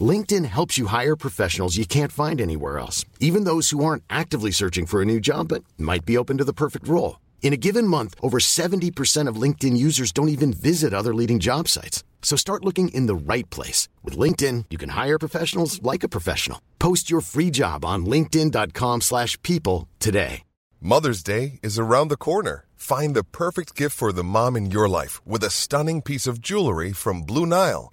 LinkedIn helps you hire professionals you can't find anywhere else, even those who aren't actively searching for a new job but might be open to the perfect role. In a given month, over 70% of LinkedIn users don't even visit other leading job sites. So start looking in the right place. With LinkedIn, you can hire professionals like a professional. Post your free job on linkedin.com slash people today. Mother's Day is around the corner. Find the perfect gift for the mom in your life with a stunning piece of jewelry from Blue Nile.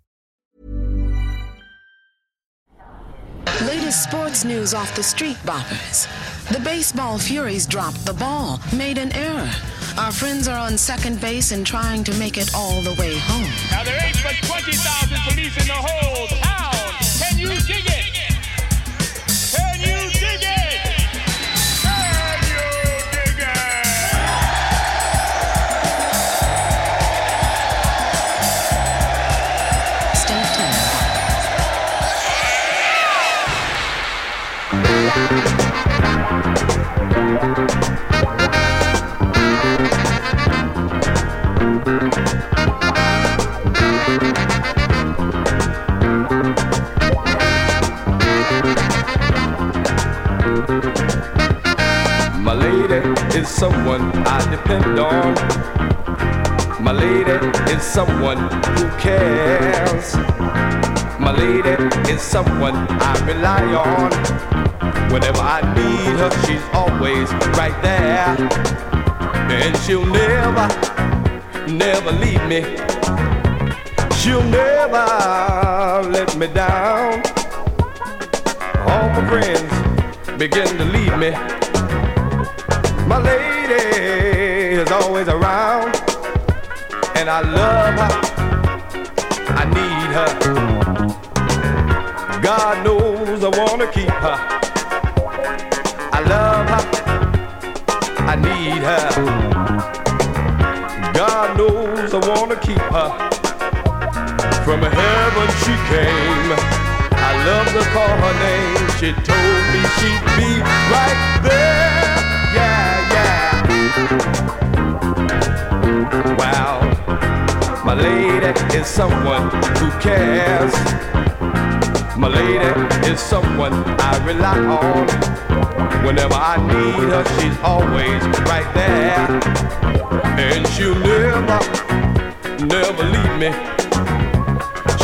Latest sports news off the street boppers. The baseball Furies dropped the ball, made an error. Our friends are on second base and trying to make it all the way home. Now there ain't but 20,000 police in the whole town. Can you dig it? Is someone I depend on. My lady is someone who cares. My lady is someone I rely on. Whenever I need her, she's always right there. And she'll never, never leave me. She'll never let me down. All my friends begin to leave me. My lady is always around, and I love her. I need her. God knows I wanna keep her. I love her. I need her. God knows I wanna keep her. From heaven she came. I love to call her name. She told me she'd be right there. Wow. My lady is someone who cares. My lady is someone I rely on. Whenever I need her, she's always right there. And she'll never, never leave me.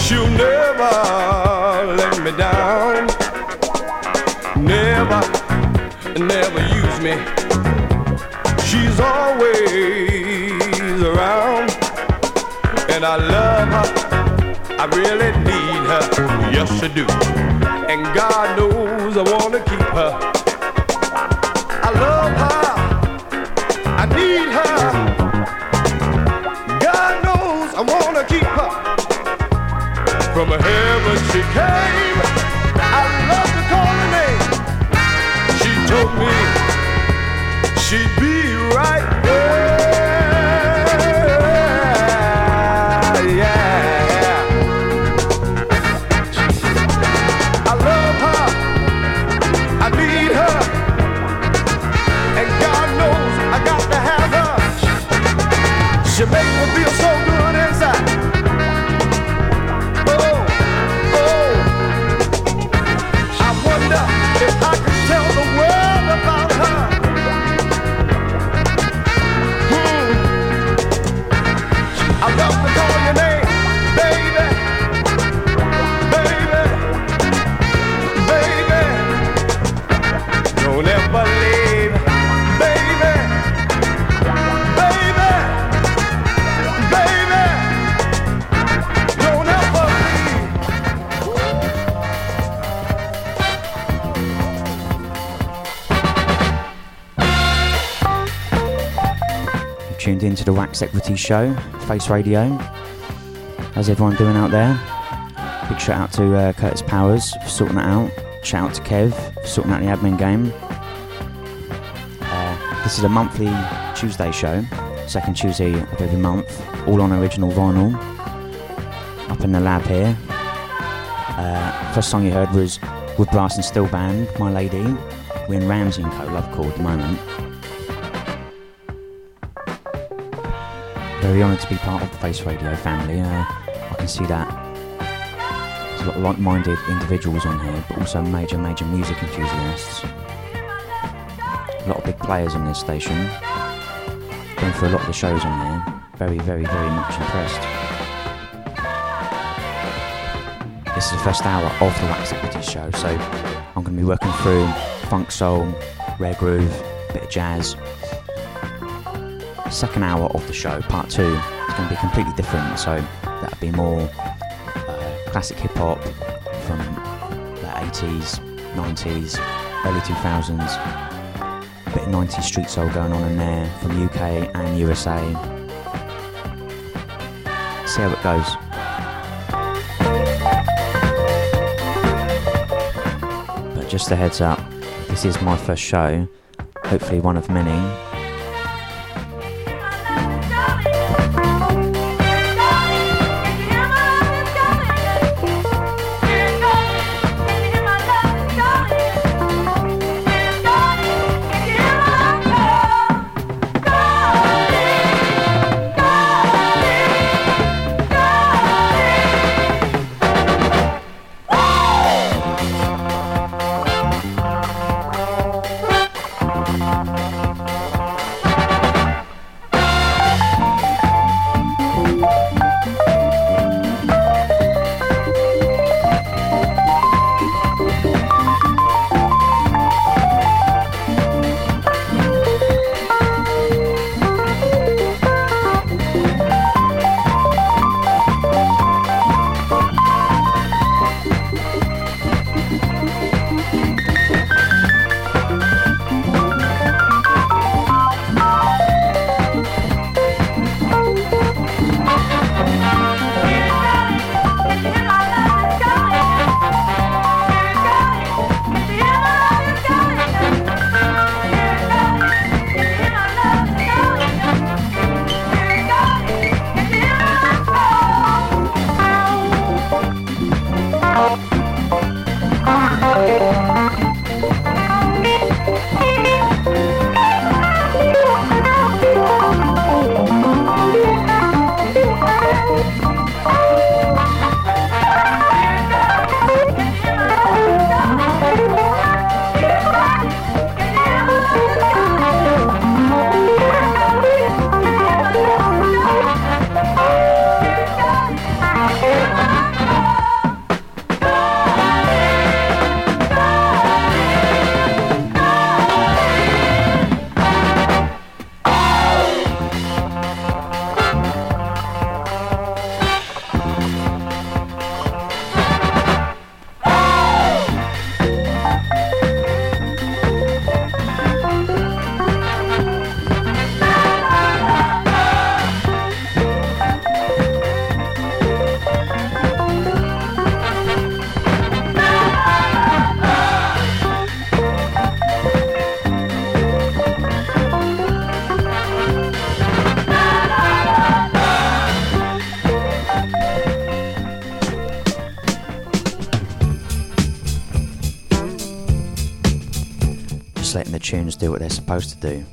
She'll never let me down. Never, never use me. She's always around. And I love her. I really need her. Yes, I do. And God knows I want to keep her. I love her. I need her. God knows I want to keep her. From heaven she came. The Wax Equity Show, Face Radio. How's everyone doing out there? Big shout out to uh, Curtis Powers for sorting that out. Shout out to Kev for sorting out the admin game. Uh, this is a monthly Tuesday show, second Tuesday of every month, all on original vinyl. Up in the lab here. Uh, first song you heard was Wood Brass and Steel Band, My Lady. We're in Ramsey and Co. Love Call at the moment. Very honoured to be part of the Face Radio family. Uh, I can see that there's a lot of like-minded individuals on here, but also major, major music enthusiasts. A lot of big players on this station. Been through a lot of the shows on here. Very, very, very much impressed. This is the first hour of the Wax Equity show, so I'm going to be working through funk soul, rare groove, bit of jazz, second hour of the show, part two, is going to be completely different. So that'll be more uh, classic hip hop from the 80s, 90s, early 2000s. A bit of 90s street soul going on in there from UK and USA. See how it goes. But just a heads up, this is my first show, hopefully one of many. Do what they're supposed to do.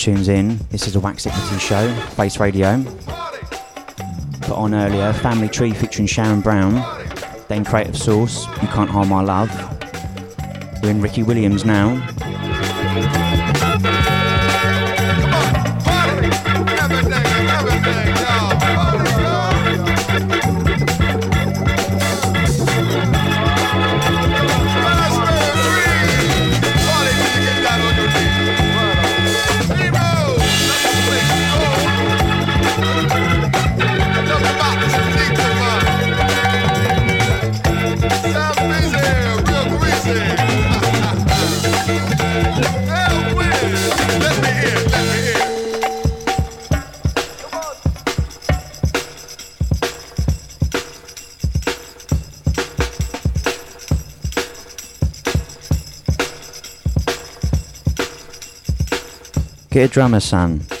tunes in, this is a Wax Equity show, Face Radio. Put on earlier Family Tree featuring Sharon Brown, then Creative Source, You Can't Harm Our Love. We're in Ricky Williams now. drummer son.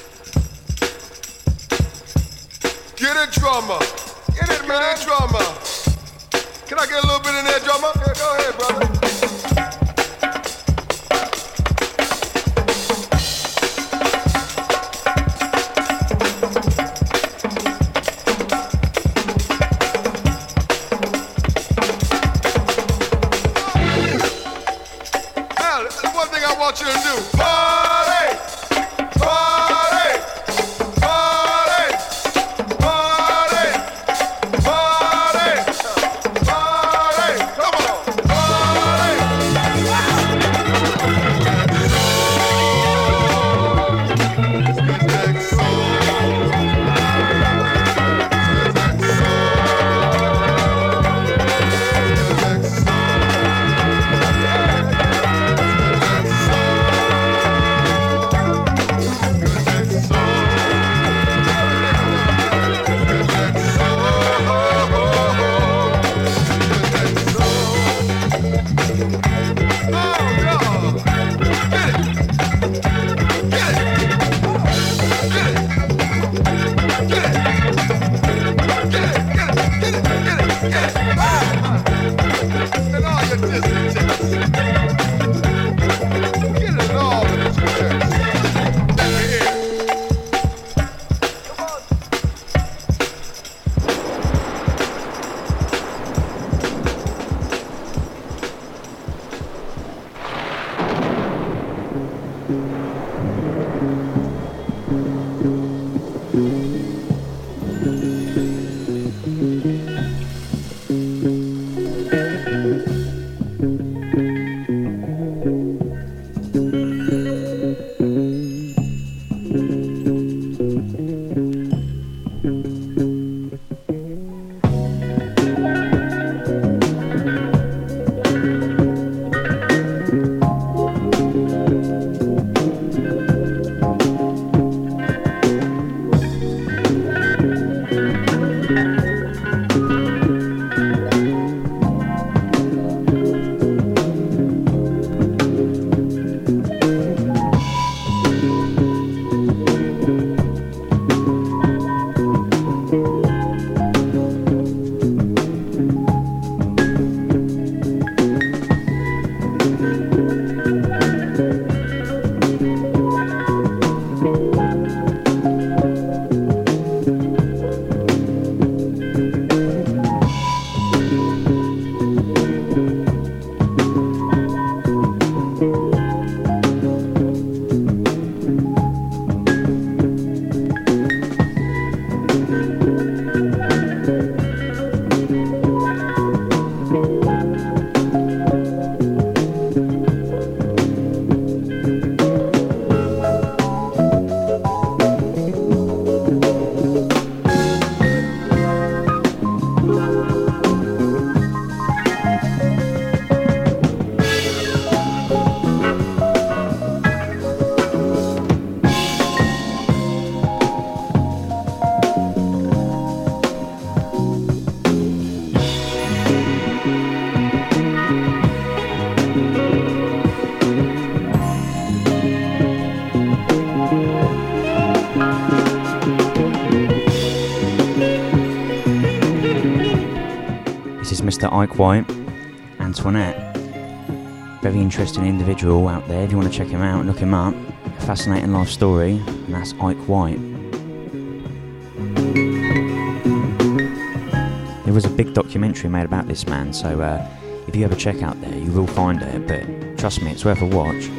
Ike White, Antoinette. Very interesting individual out there. If you want to check him out, look him up. Fascinating life story, and that's Ike White. There was a big documentary made about this man, so uh, if you ever check out there, you will find it, but trust me, it's worth a watch.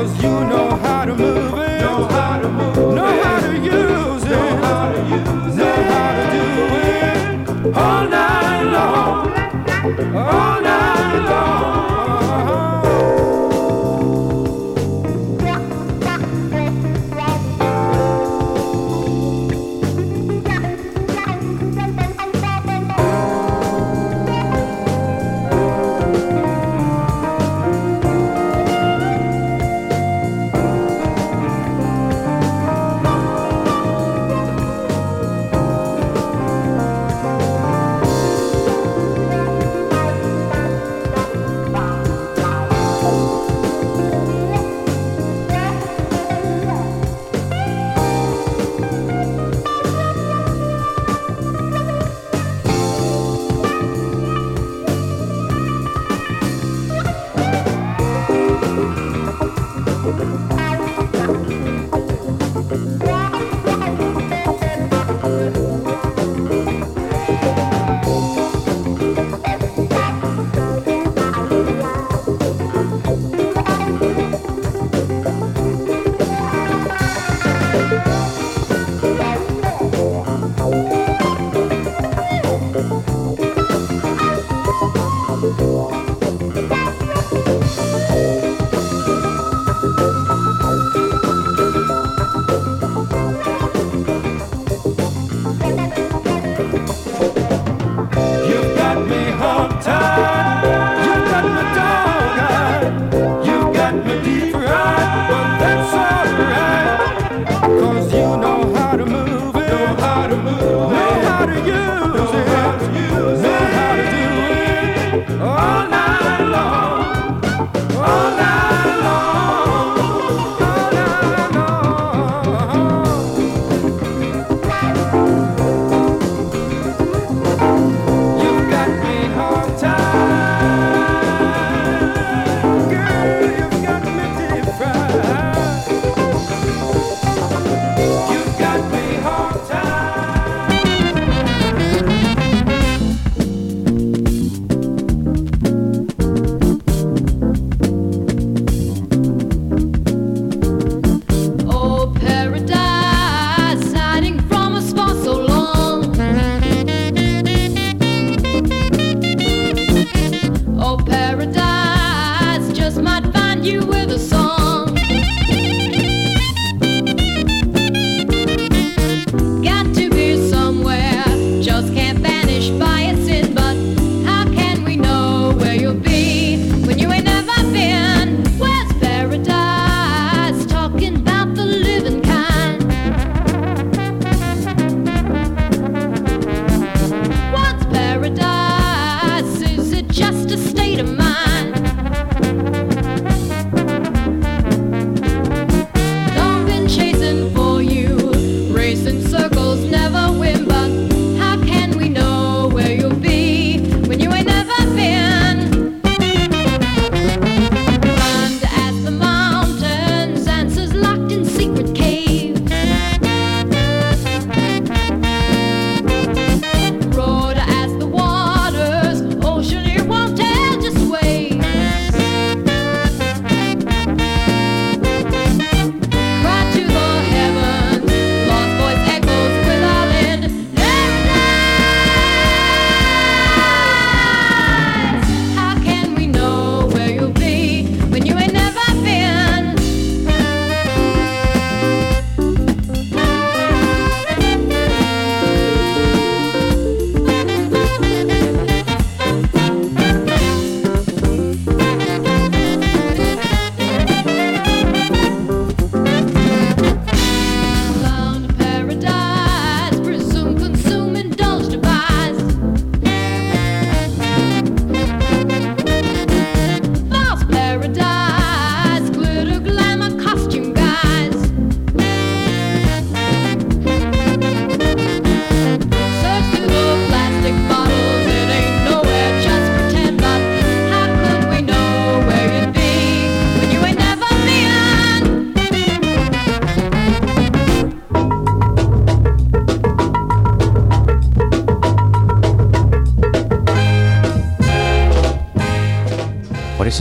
Cause you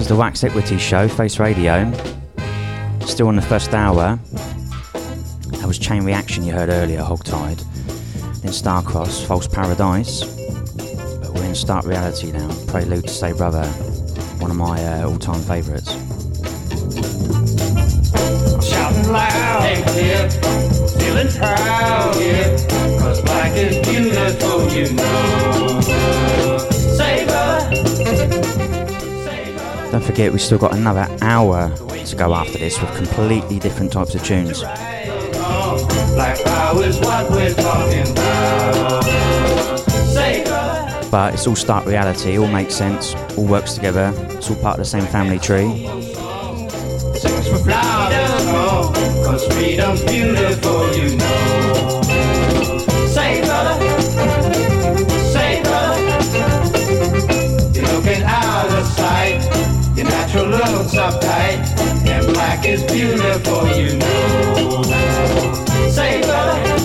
the Wax Equity Show, Face Radio. Still on the first hour. That was Chain Reaction you heard earlier, Hogtied. Then Starcross, False Paradise. But we're in Stark Reality now, Prelude to Say Brother. One of my uh, all time favourites. Shouting loud feeling proud, yeah. Cause black is beautiful, you know. forget we've still got another hour to go after this with completely different types of tunes. But it's all stark reality, all makes sense, all works together, it's all part of the same family tree. Oh, Cause freedom's beautiful, you know. is beautiful, you know. Say, brother.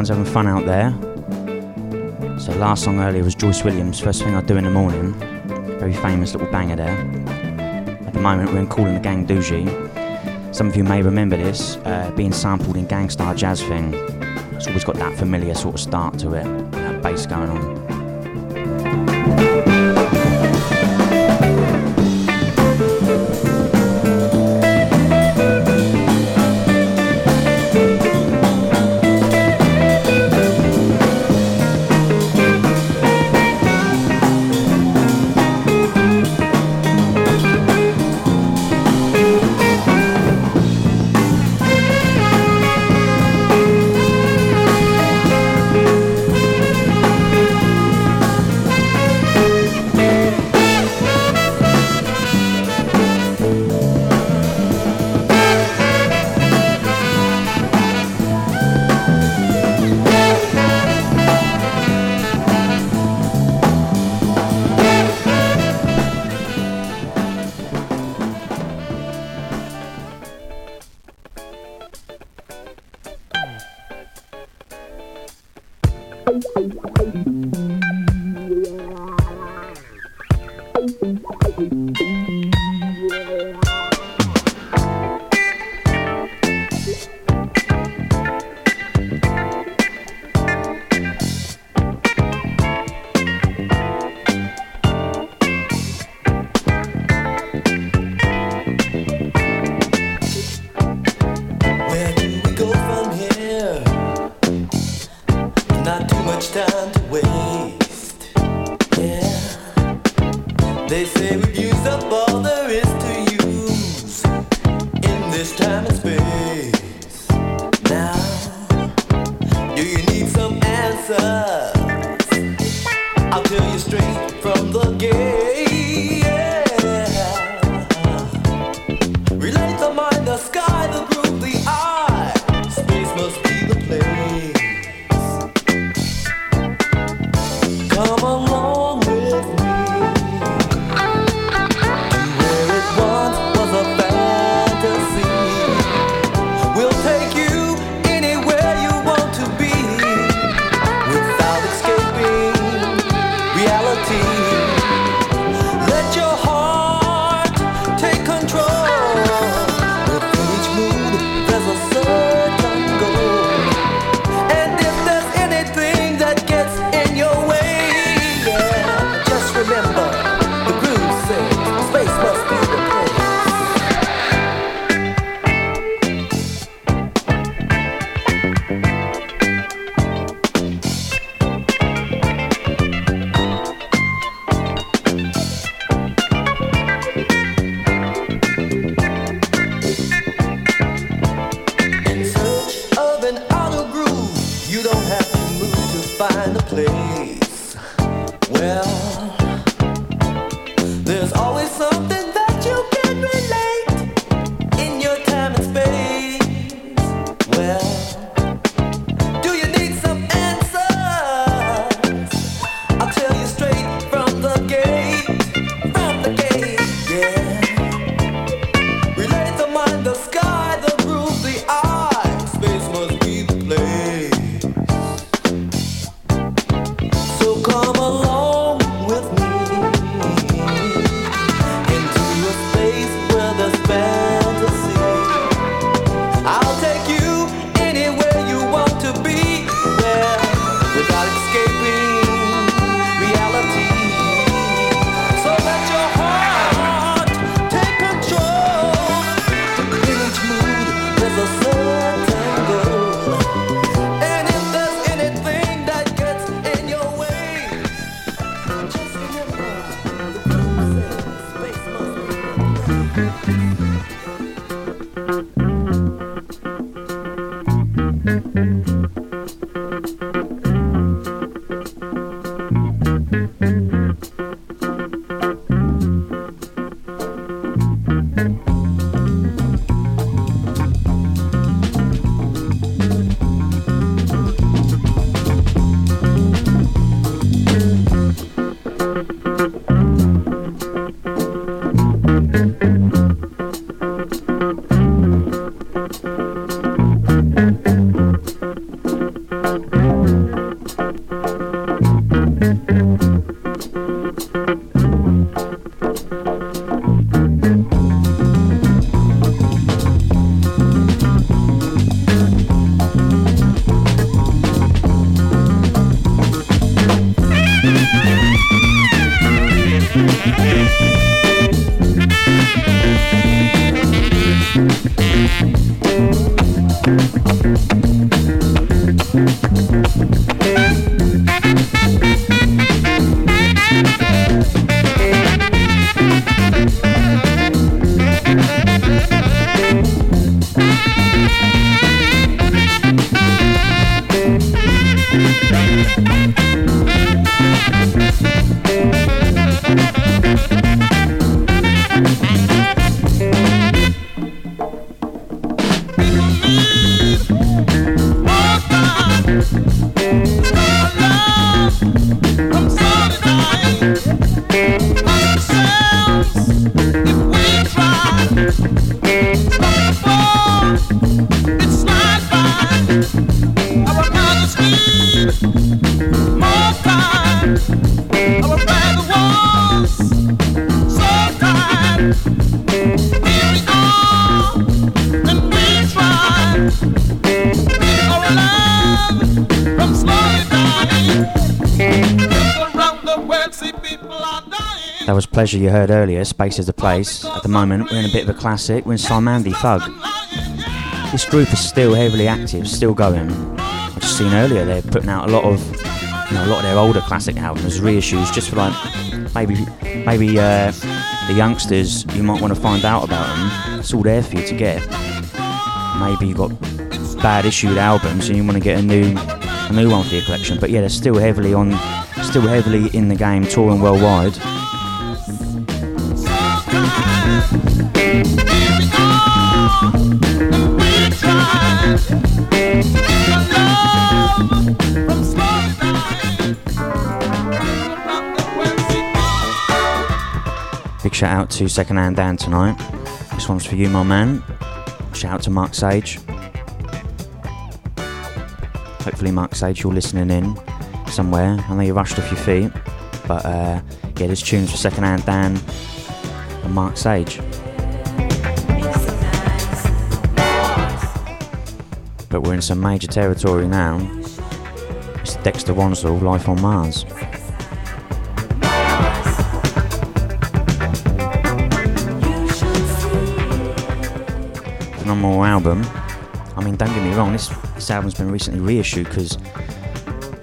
everyone's having fun out there. So, last song earlier was Joyce Williams, First Thing I Do in the Morning. Very famous little banger there. At the moment, we're in Calling the Gang Dougie. Some of you may remember this uh, being sampled in Gang Starr Jazz Thing. It's always got that familiar sort of start to it, that bass going on. Pleasure you heard earlier, Space is the Place. At the moment, we're in a bit of a classic, we're in Cymande Thug. This group is still heavily active, still going. I've just seen earlier they're putting out a lot of, you know, a lot of their older classic albums, reissues, just for like, maybe, maybe uh, the youngsters, you might want to find out about them. It's all there for you to get. Maybe you've got bad issued albums and you want to get a new, a new one for your collection. But yeah, they're still heavily on, still heavily in the game, touring worldwide. Shout out to Secondhand Dan tonight. This one's for you, my man. Shout out to Mark Sage. Hopefully, Mark Sage, you're listening in somewhere. I know you rushed off your feet, but uh, yeah, this tune's for Secondhand Dan and Mark Sage. But we're in some major territory now. It's Dexter Wansel, Life on Mars. Phenomenal album. I mean, don't get me wrong, this, this album's been recently reissued because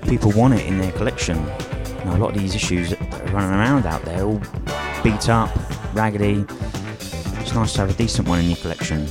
people want it in their collection. A lot of these issues that are running around out there, all beat up, raggedy. It's nice to have a decent one in your collection.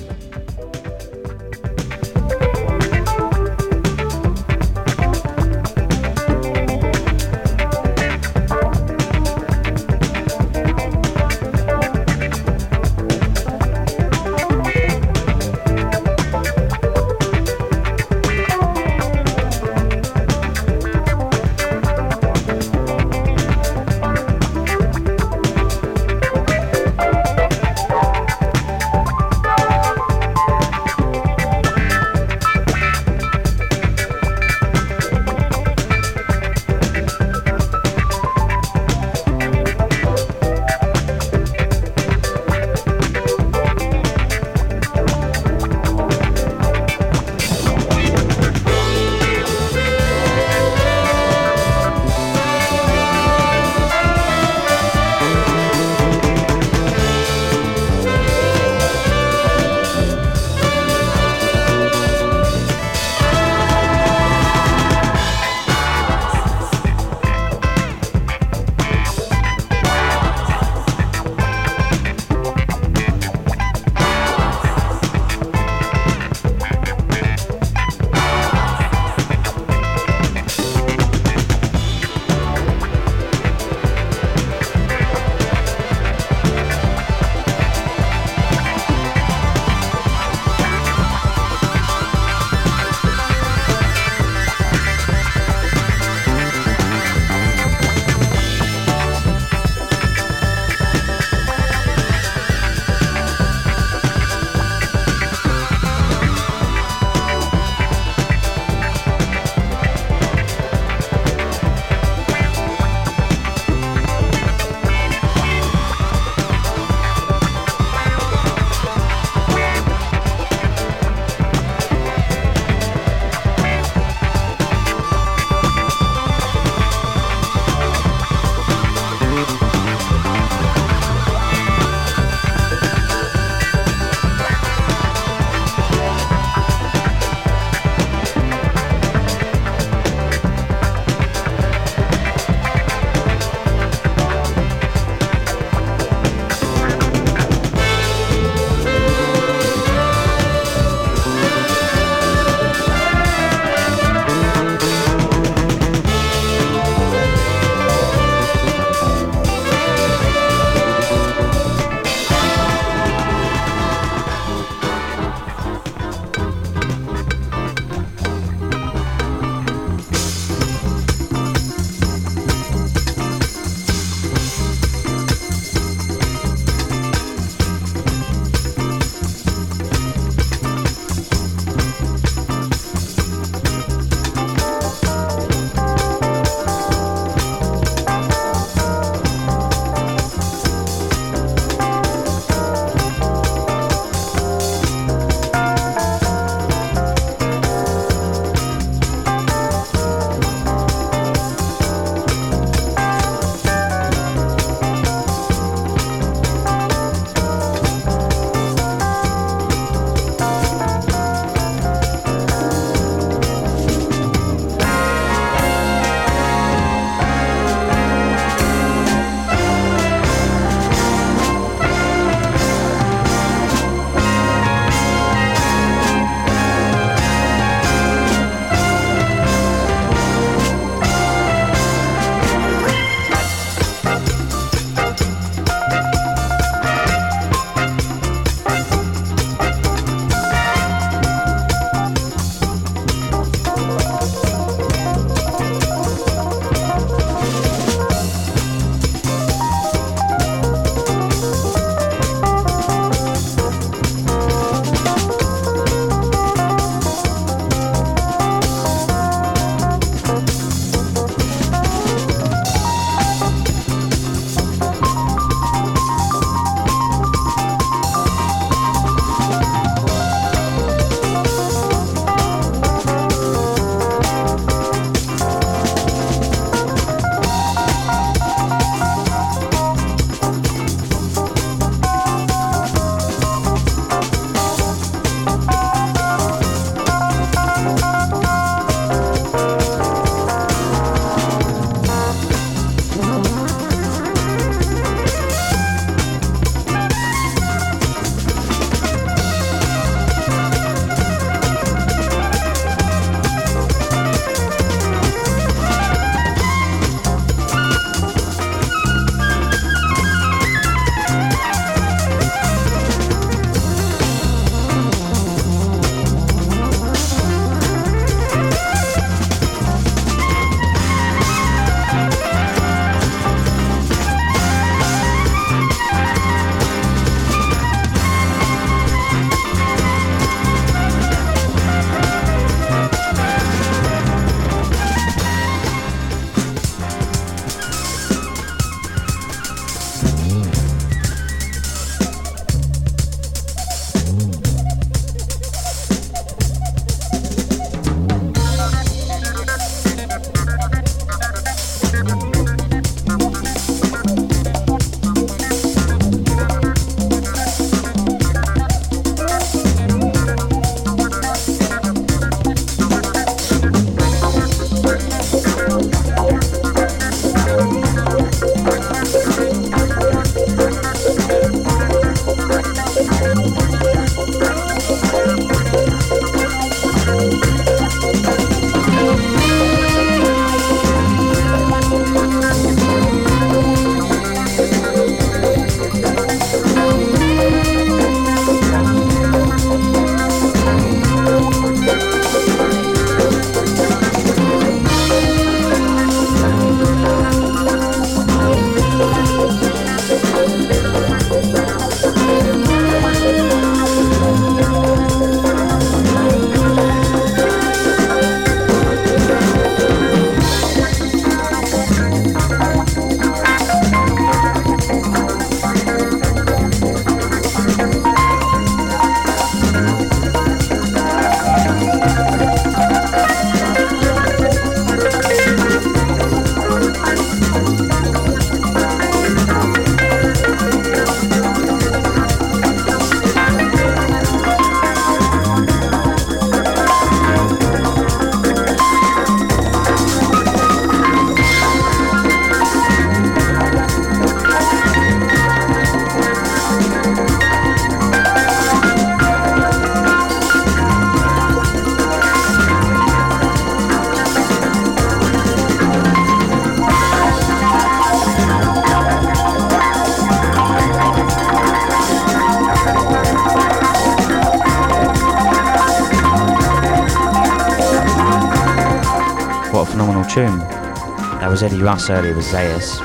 Was Eddie Russ earlier with Zaius.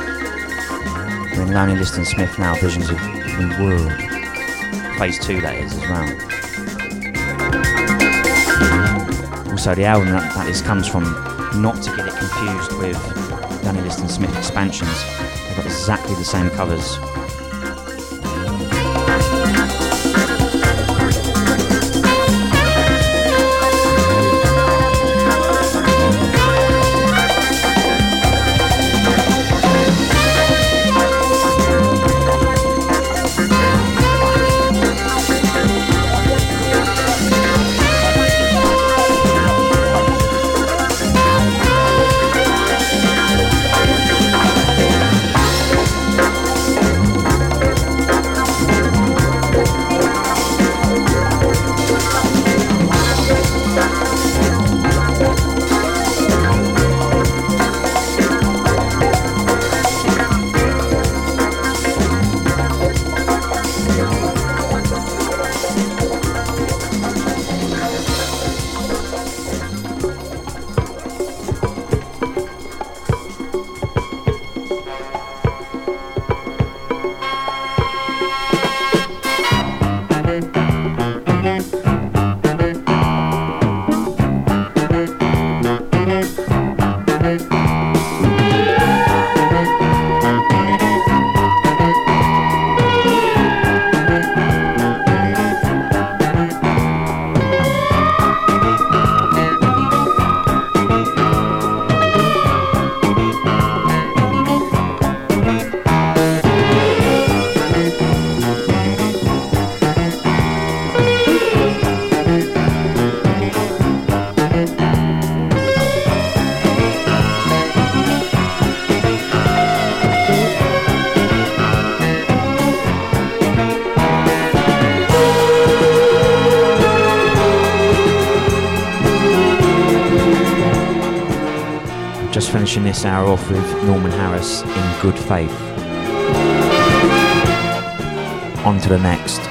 We're in Lonnie Liston Smith now, Visions of the World. Phase 2 that is as well. Also, the album that, that this comes from, not to get it confused with Lonnie Liston Smith expansions, they've got exactly the same covers. Faith. On to the next.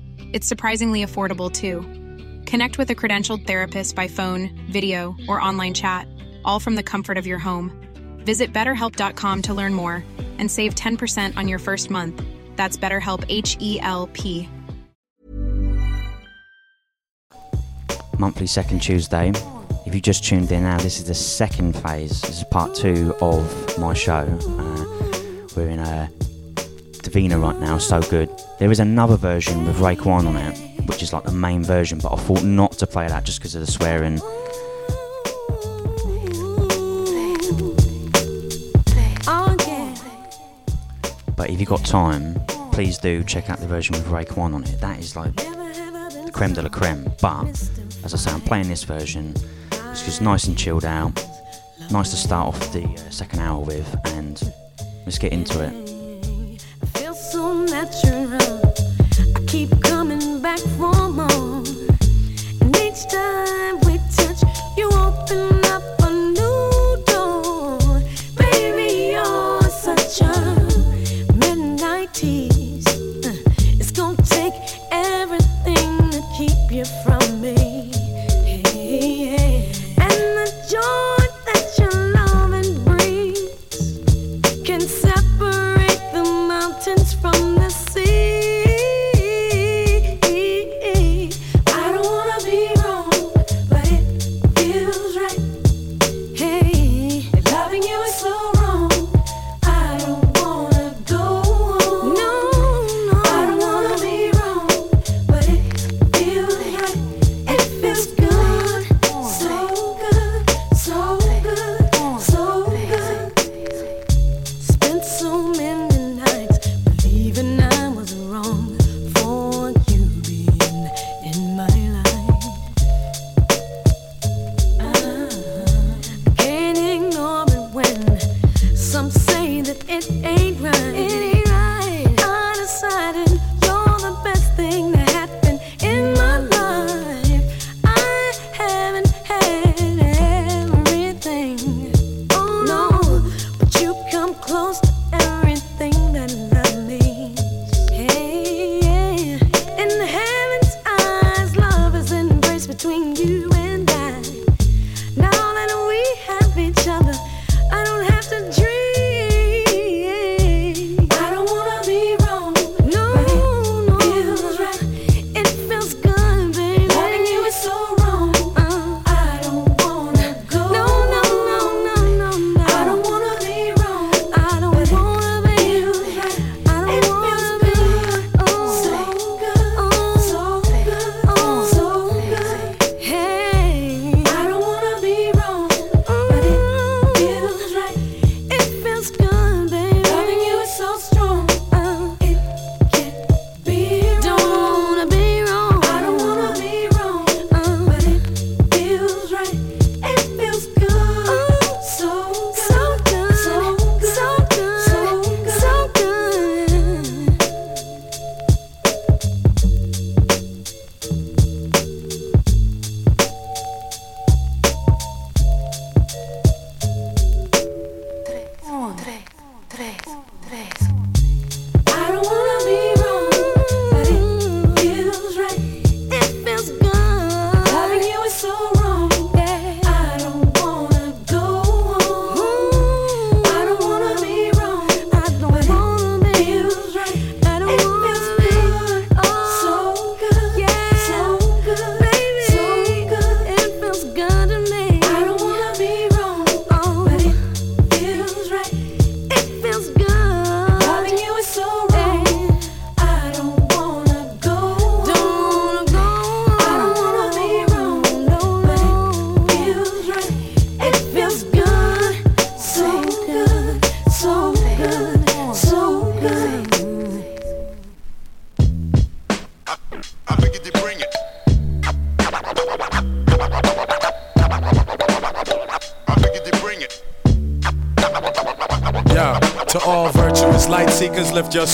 It's surprisingly affordable too. Connect with a credentialed therapist by phone, video, or online chat, all from the comfort of your home. Visit betterhelp.com to learn more and save 10% on your first month. That's BetterHelp H E L P. monthly second Tuesday. If you just tuned in now, this is the second phase. This is part two of my show. Uh, we're in a Right now, so good. There is another version with Raekwon on it, which is like the main version, but I thought not to play that just because of the swearing. But if you've got time, please do check out the version with Raekwon on it. That is like the creme de la creme. But as I say, I'm playing this version. It's just nice and chilled out. Nice to start off the uh, second hour with, and let's get into it. For more. And each time we touch, you open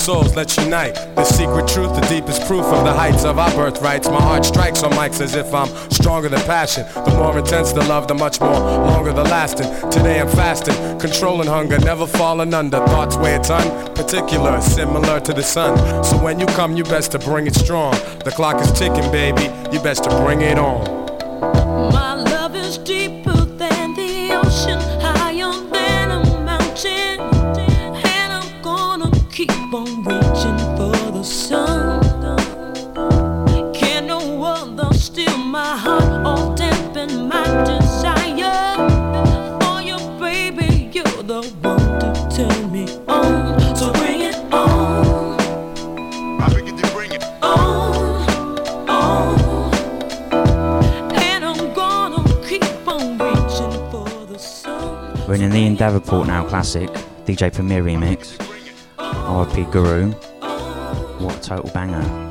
souls, let's unite. The secret truth, the deepest proof of the heights of our birthrights. My heart strikes on mics as if I'm stronger than passion. The more intense the love, the much more longer the lasting. Today I'm fasting, controlling hunger, never falling under. Thoughts where it's unparticular, similar to the sun. So when you come, you best to bring it strong. The clock is ticking, baby. You best to bring it on. Classic, DJ Premier remix. RIP Guru. What a total banger.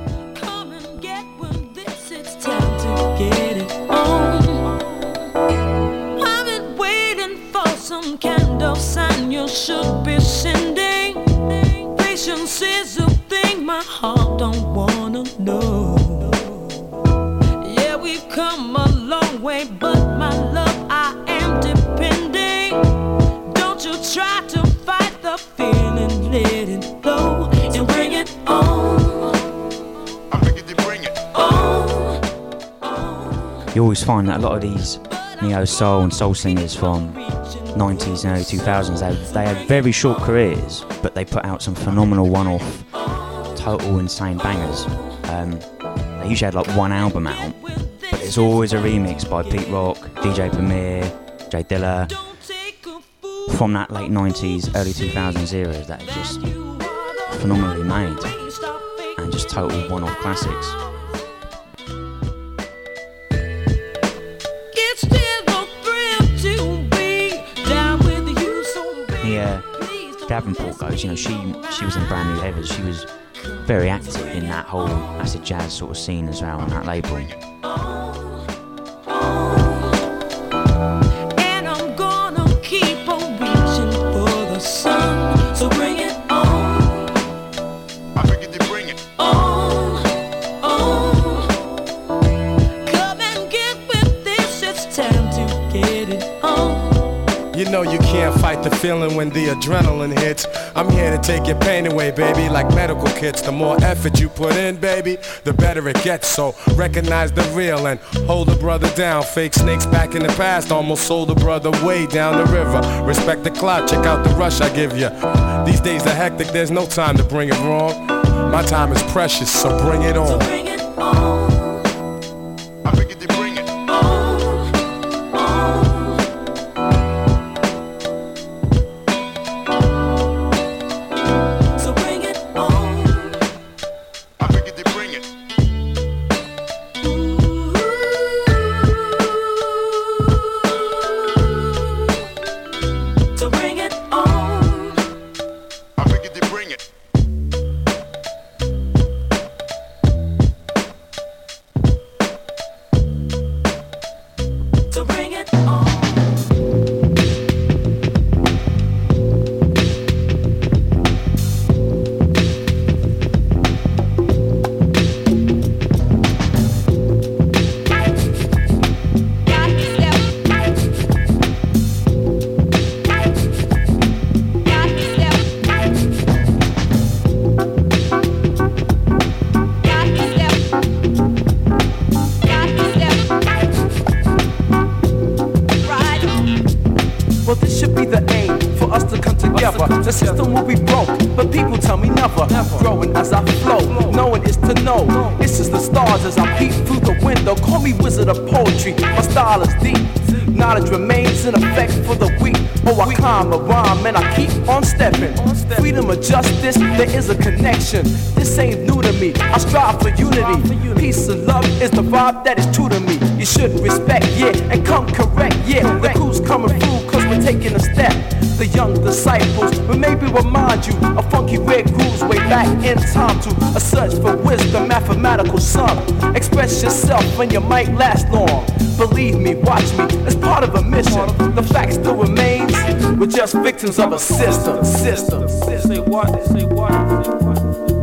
Find that a lot of these neo soul and soul singers from 90s and early 2000s, they, they had very short careers, but they put out some phenomenal one off, total insane bangers. Um, they usually had like one album out, but it's always a remix by Pete Rock, DJ Premier, Jay Dilla, from that late 90s, early 2000s era that are just phenomenally made and just total one off classics. Davenport goes, you know, she she was in Brand New Heavies. She was very active in that whole acid jazz sort of scene as well on that label. When the adrenaline hits. I'm here to take your pain away, baby, like medical kits. The more effort you put in, baby, the better it gets. So recognize the real and hold a brother down. Fake snakes back in the past almost sold a brother way down the river. Respect the clout, check out the rush I give you. These days are hectic, there's no time to bring it wrong. My time is precious, so. Bring it on. Poetry. My style is deep. Knowledge remains in effect for the weak. Oh, I climb a rhyme and I keep on stepping. Freedom of justice, there is a connection. This ain't new to me. I strive for unity. Peace and love is the vibe that is true to me. You should respect, yeah, and come correct, yeah. The crew's coming through cause we're taking a step the young disciples will maybe remind you of funky red grooves way back in time to a search for wisdom, mathematical sum. Express yourself and you might last long. Believe me, watch me, it's part of a mission. The fact still remains, we're just victims of a system, system. Say what? Say what? Say what?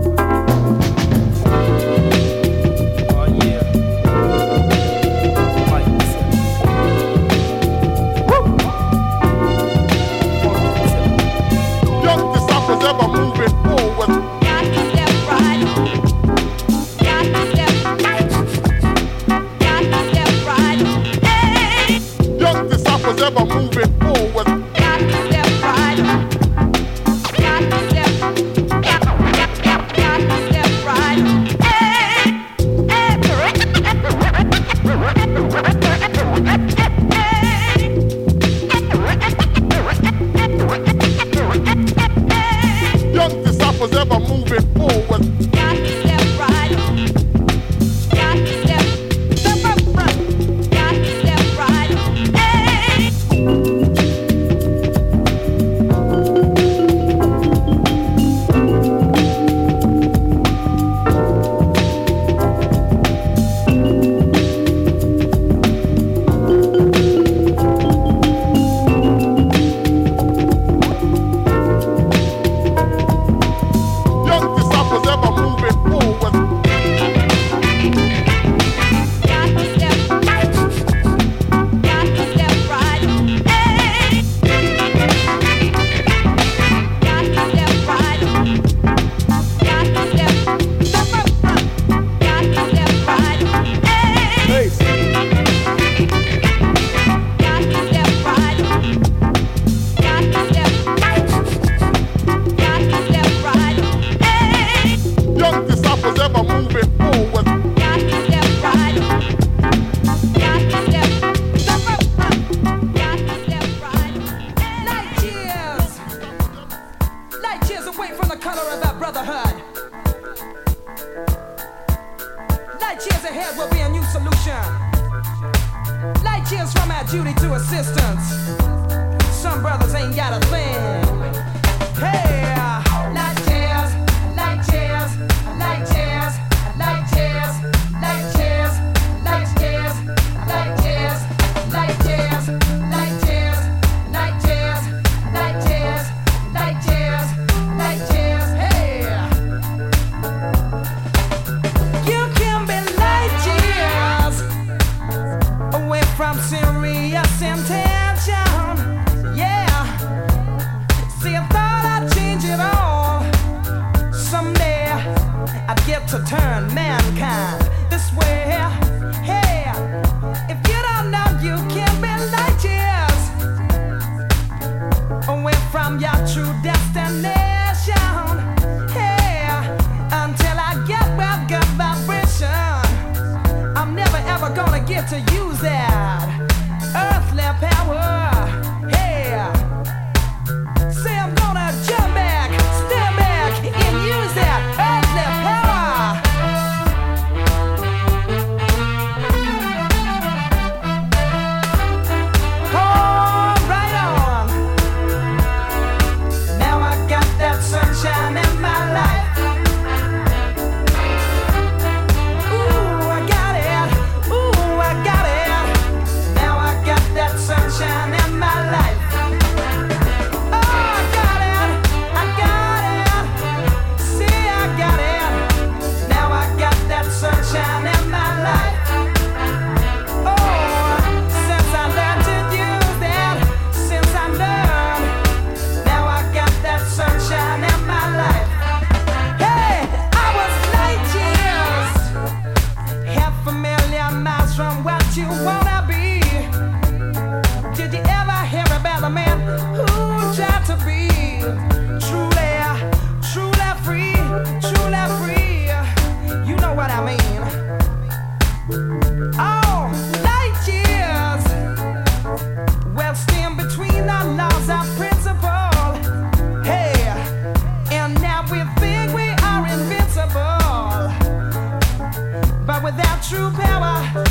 true power,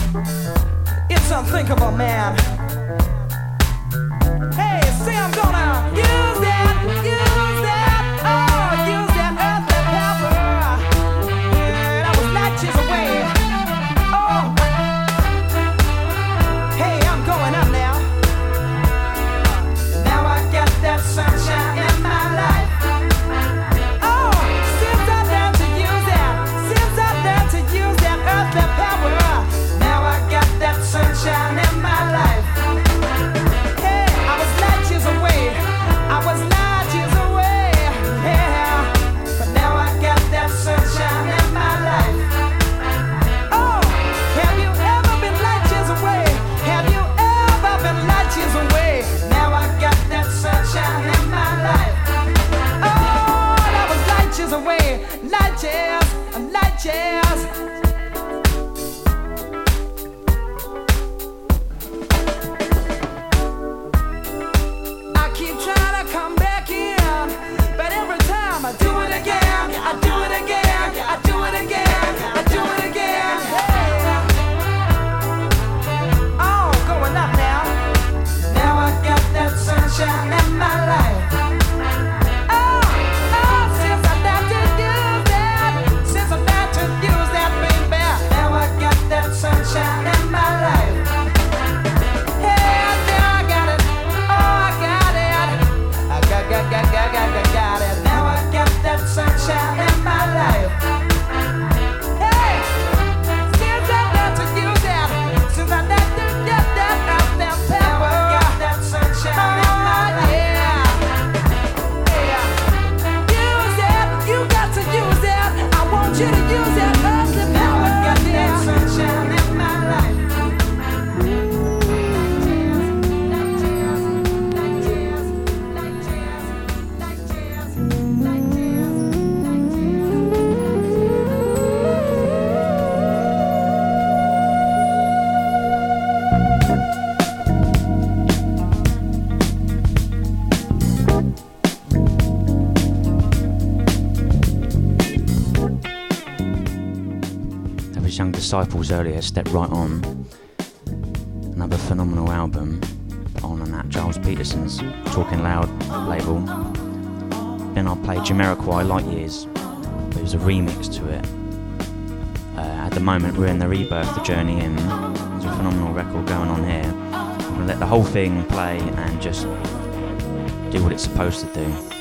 it's unthinkable, man. Hey, say I'm going. Earlier, Step Right On. Another phenomenal album on that Gilles Peterson's Talking Loud label. Then I played Jamiroquai Light Years. There was a remix to it. Uh, at the moment, we're in the rebirth, the journey in. There's a phenomenal record going on here. I'm gonna let the whole thing play and just do what it's supposed to do.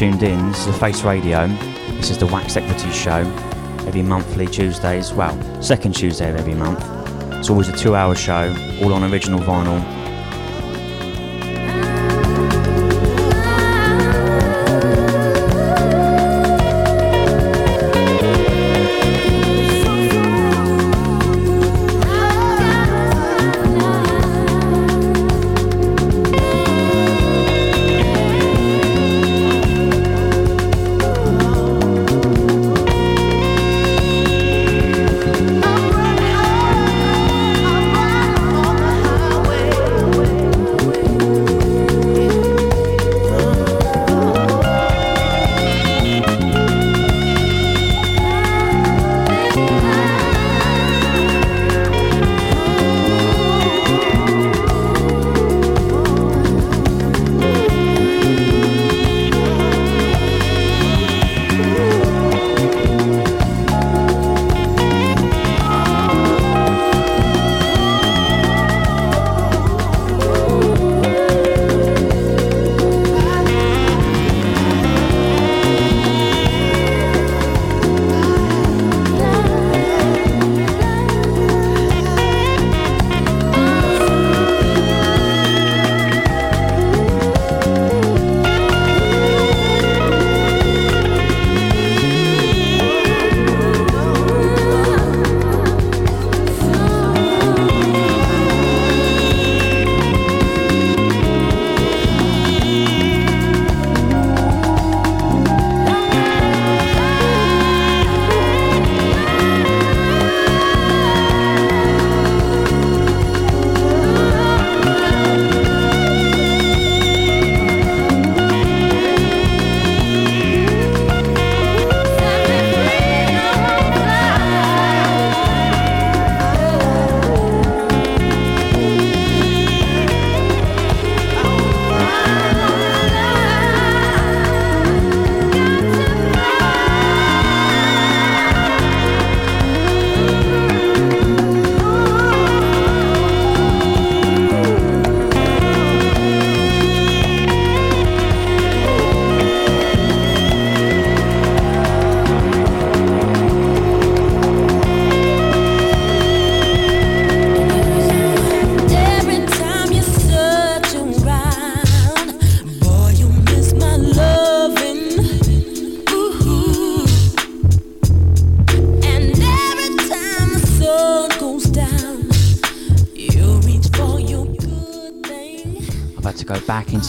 tuned in. This is the Face Radio. This is the Wax Equity Show. Every monthly Tuesdays, well, second Tuesday of every month. It's always a two hour show, all on original vinyl,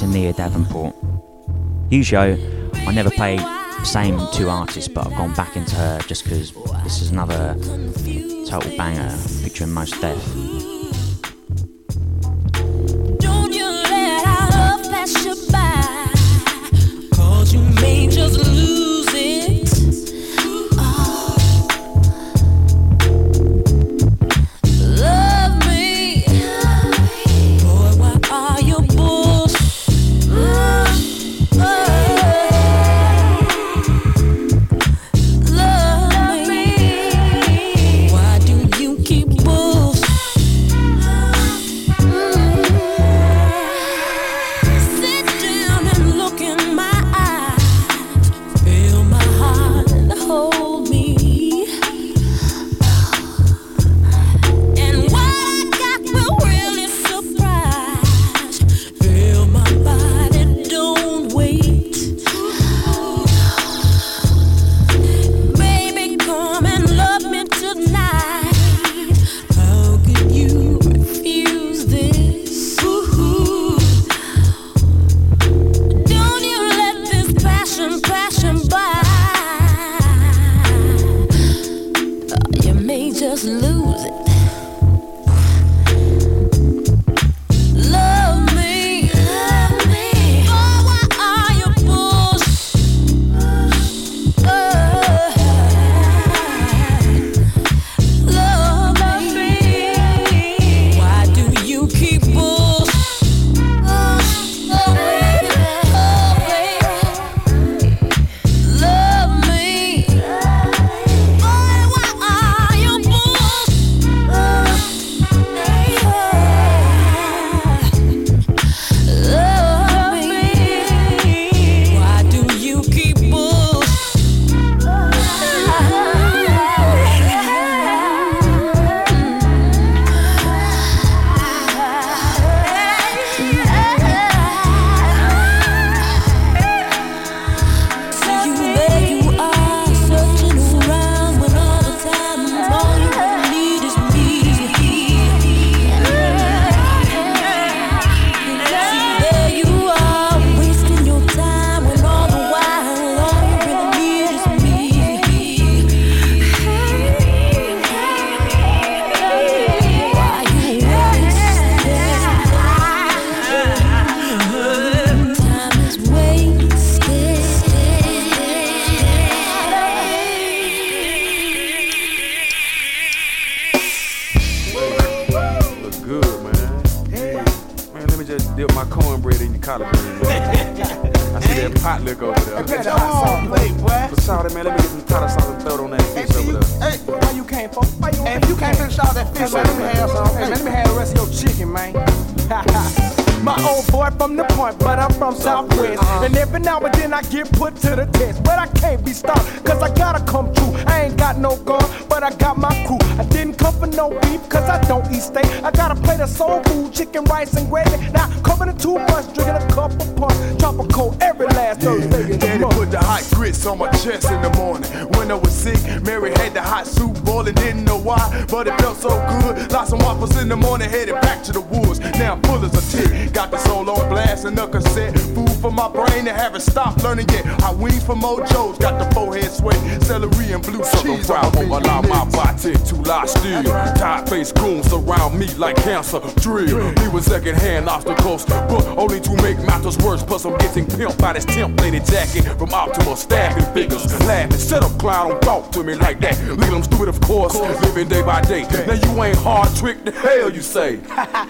N'Dea Davenport. Usually, I never play same two artists, but I've gone back into her just because this is another total banger featuring Mos Def. Trick, the hell you say?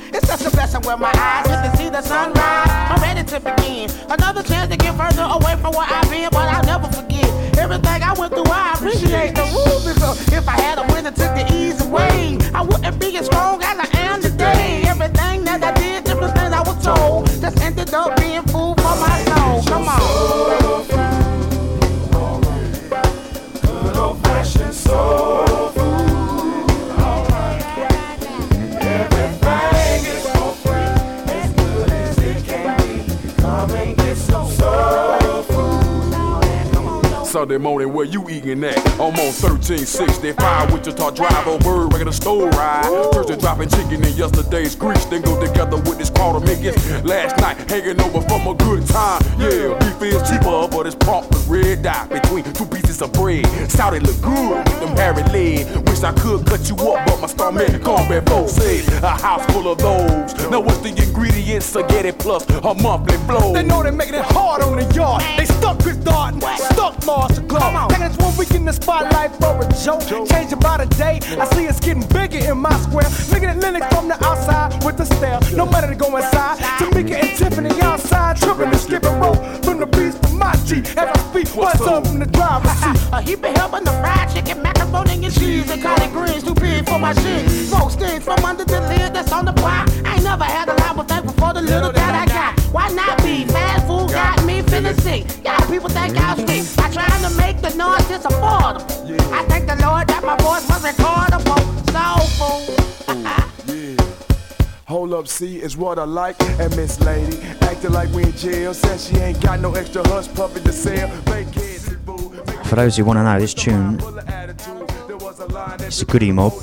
6, they five Wichita Drive, bird, regular store ride. Thursday dropping chicken in yesterday's grease, then go together with this Carter Mickens. Last night, hanging over from a good time. Yeah, beef is cheaper, but it's pumped with red dye between two pieces of bread. Saudi look good with them hairy legs. Wish I could cut you up, but my stomach combat folks said a house full of those. Now what's the ingredients? I get it plus a monthly blow. They know they're making it hard on the yard. They stuck Chris Darden, stuck Marcia Clark. Taking this one week in the spotlight for a joke. Change by the day. I see it's getting bigger in my square. Looking at Linux from the outside with the stare. No matter to go inside. Tamika and Tiffany outside, tripping and skipping rope from the beats from my G. As I speak, what's up from the driver's seat? A heap of help on the fried chicken, macaroni and cheese, and too big for my shit. Smoke from under the lid that's on the pot. I ain't never had a lot thankful for the little that I got. Why not be? Fast food got me feeling sick. Y'all people think I'm sick. I trying to make the noise just affordable. I thank the Lord that my voice was recordable. Soulful. Hold up, see, is what I like. And Miss Lady acting like we in jail. Says she ain't got no extra hush puppy to sell. For those who want to know, this tune, it's a goodie Mob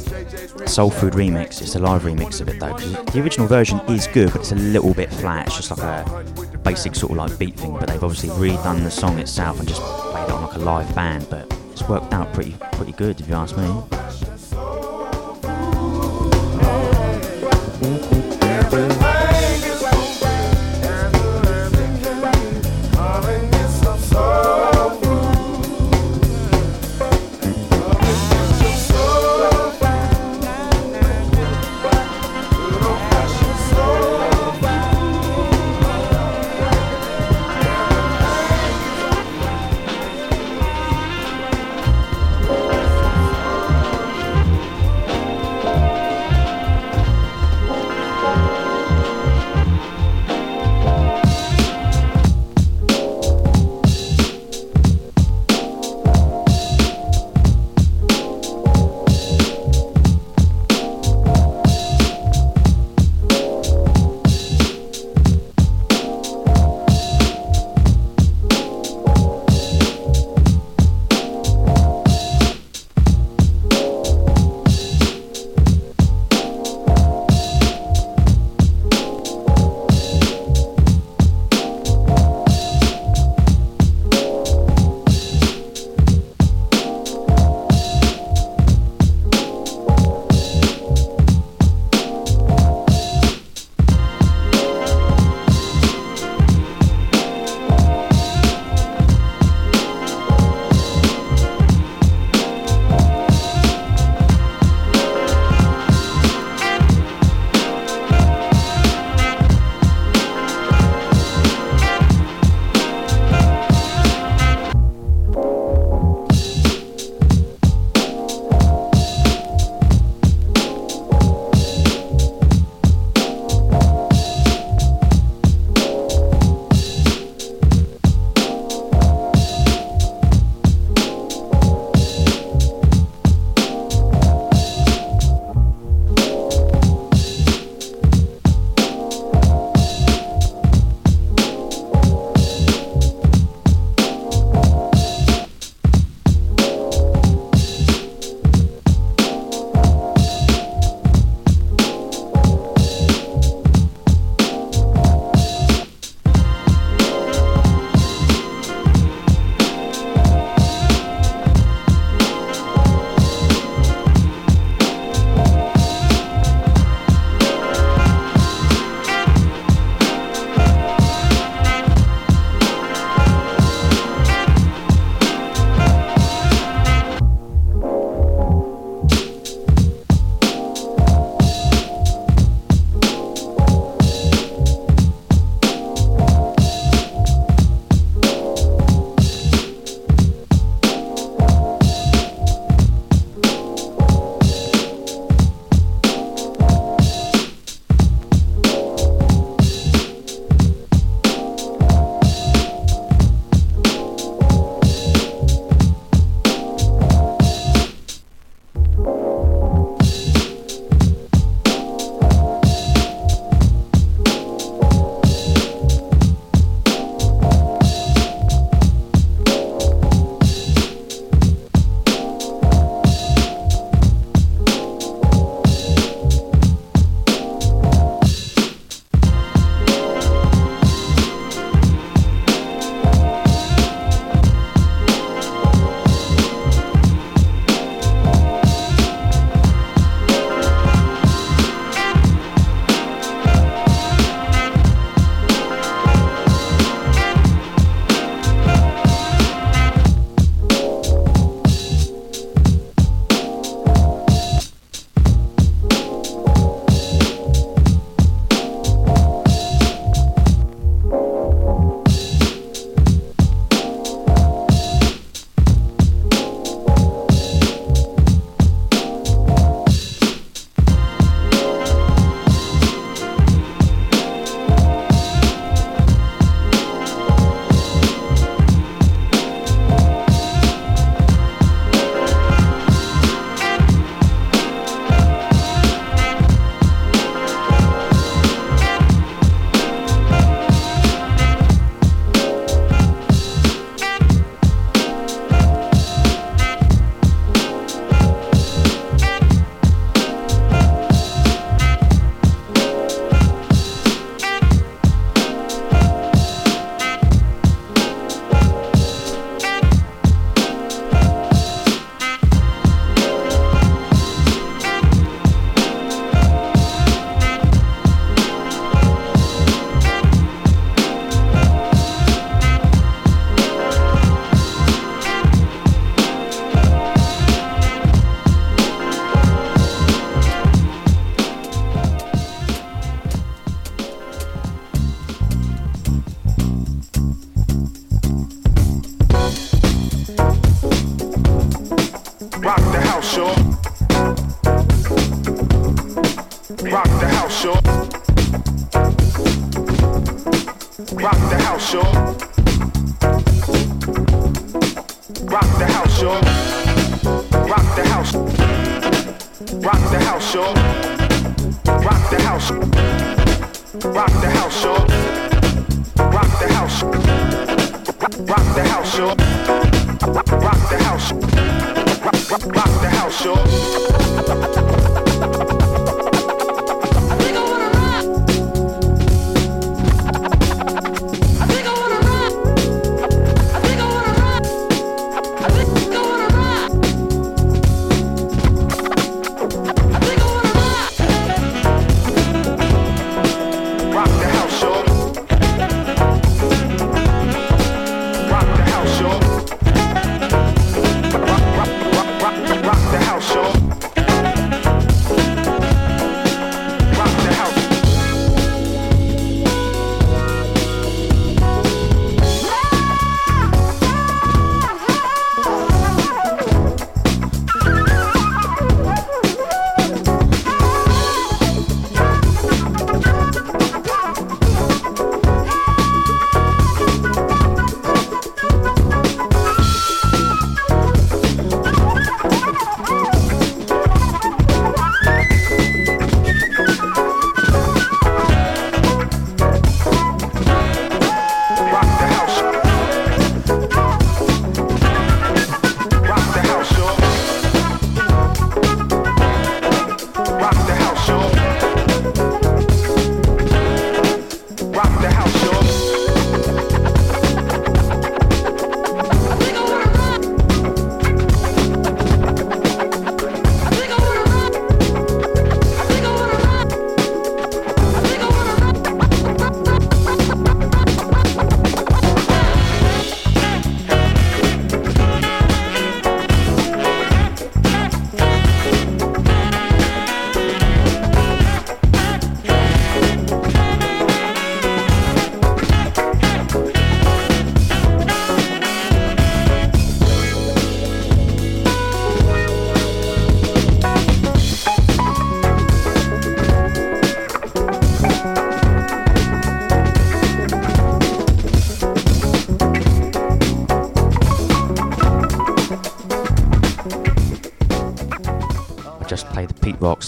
Soul Food remix. It's a live remix of it though. The original version is good, but it's a little bit flat. It's just like a basic sort of like beat thing. But they've obviously redone the song itself and just played it on like a live band. But it's worked out pretty pretty good if you ask me.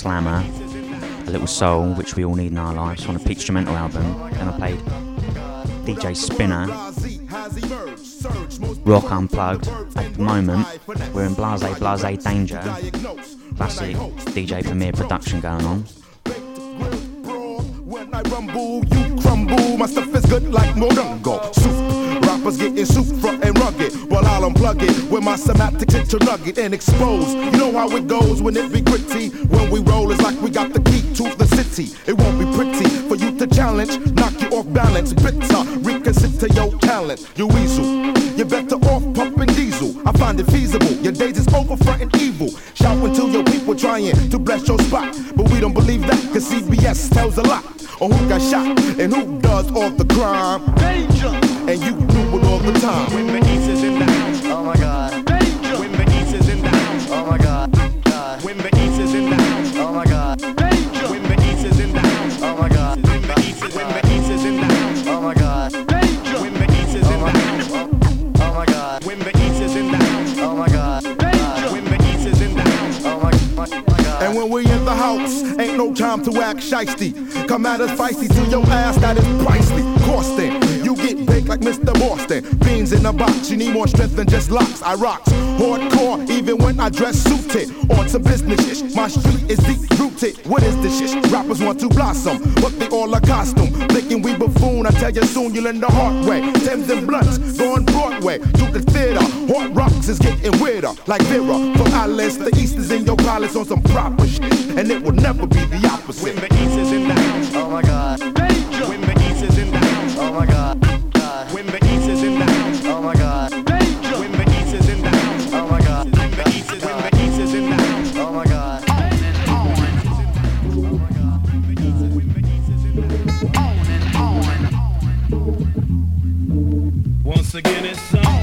Slammer, A Little Soul, which we all need in our lives, on a Pete Instrumental album. Then I played DJ Spinna, Rock Unplugged. At the moment, we're in Blahzay Blahzay Danger, classic DJ Premier production going on. Rumble, you crumble. My stuff is good like. Soup. Rappers getting soup rugged. While I'll unplug it with my semantics into nugget and exposed. You know how it goes when it be gritty. When we roll, it's like we got the key to the city. It won't be pretty for you to challenge. Knock you off balance. Bitter. Reconsider your talent. You weasel. You're better off pumping diesel. I find it feasible. Your days is over fronting evil. Shout until your people trying to bless your spot. But we don't believe that, cause CBS tells a lot. On who got shot and who does all the crime. Danger! And you do it all the time. Shisty. Come at us feisty to your ass, that is pricey. Costing. You get baked like Mr. Boston. Beans in a box, you need more strength than just locks. I rocks hardcore, even when I dress suited. On some business shit, my street is deep rooted. What is this shit? Rappers want to blossom, but they all a costume. Thinking we buffoon, I tell you soon you'll learn the hard way. Thames and blunts, going Broadway to the theater. Hard rocks is getting weirder, like Vera from Alice. The East is in your palace on some proper shit, and it will never be the. When the East is in the house, oh my God. Danger. When the East is in the house, oh my God. God. When the East is in the house, oh my God. Danger. When the East is in the house, oh my God. When the East is, oh when the East is in the house, oh my God. Once again it's on.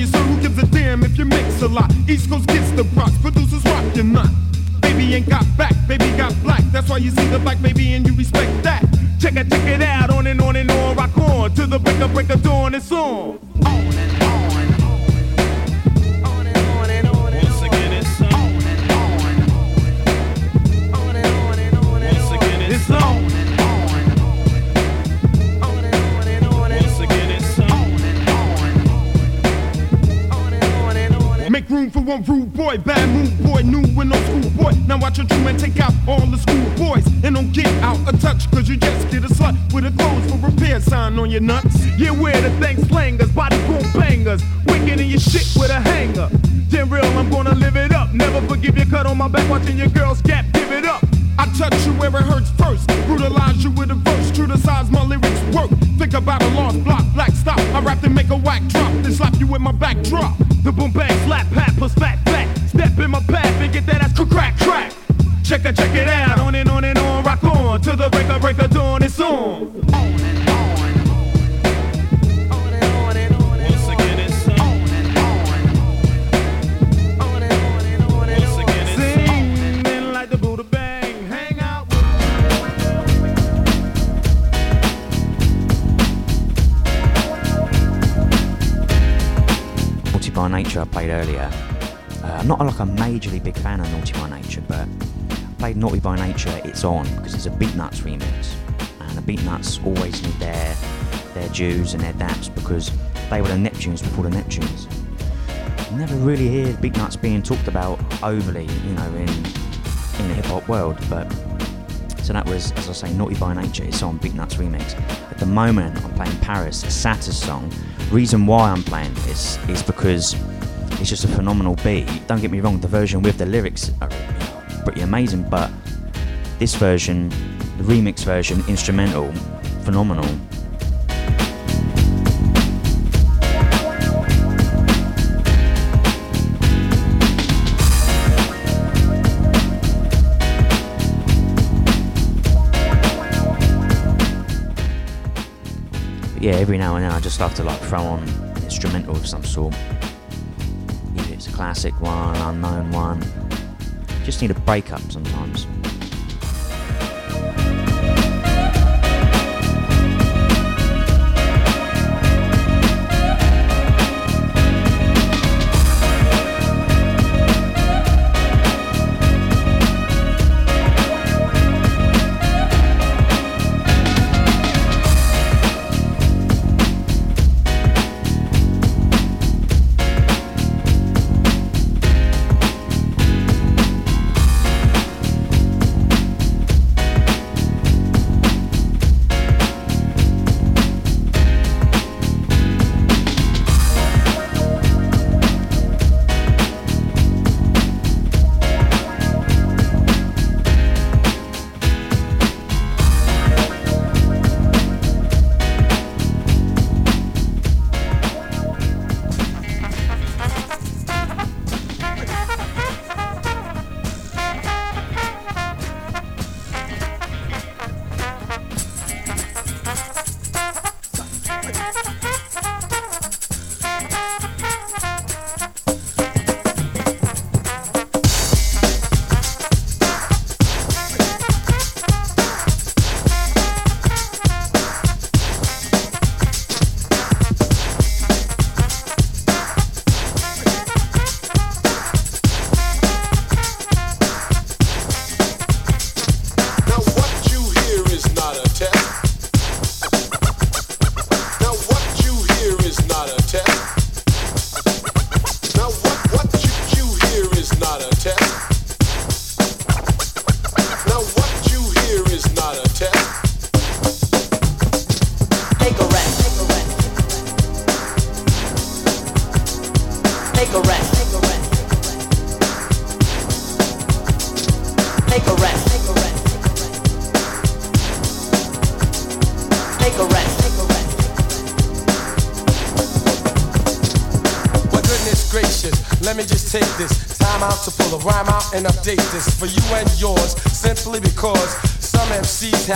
You sir, who gives a damn if you mix a lot. East Coast gets the props, producers rock your nut. Baby ain't got back, baby got black. That's why you see the black baby a big fan of Naughty by Nature, but I played Naughty by Nature It's On because it's a Beatnuts remix. And the Beatnuts always need their their Jews and their daps because they were the Neptunes before the Neptunes. You never really hear Beatnuts being talked about overly, you know, in in the hip hop world, but so that was, as I say, Naughty by Nature. It's on Beatnuts remix. At the moment, I'm playing Paris, a Satis song. Reason why I'm playing this is because it's just a phenomenal beat. Don't get me wrong, the version with the lyrics are pretty amazing, but this version, the remix version, instrumental, phenomenal. Yeah, every now and then I just love to like throw on an instrumental of some sort. Classic one, unknown one. Just need a break up sometimes.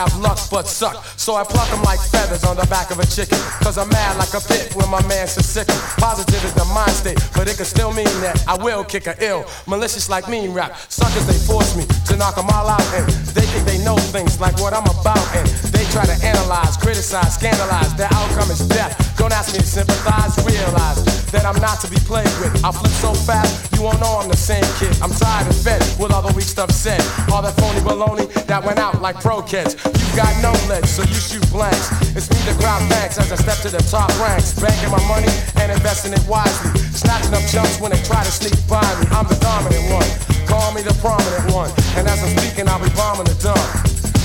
Have luck but suck, so I pluck 'em like feathers on the back of a chicken. Cause I'm mad like a pit when my man's says sick. Positive is the mind state, but it can still mean that I will kick a ill. Malicious like mean rap. Suckers, they force me to knock 'em all out, and they think they know things like what I'm about, and they try to analyze, criticize, scandalize. Their outcome is death. Don't ask me to sympathize, realize that I'm not to be played with. I flip so fast, you won't know I'm the same kid. I'm tired and fed with all the weak stuff said. All that phony baloney that went out like pro kids. You got no legs, so you shoot blanks. It's me the crowd thanks as I step to the top ranks. Banking my money and investing it wisely. Snatching up jumps when they try to sneak by me. I'm the dominant one. Call me the prominent one. And as I'm speaking, I'll be bombing the dump.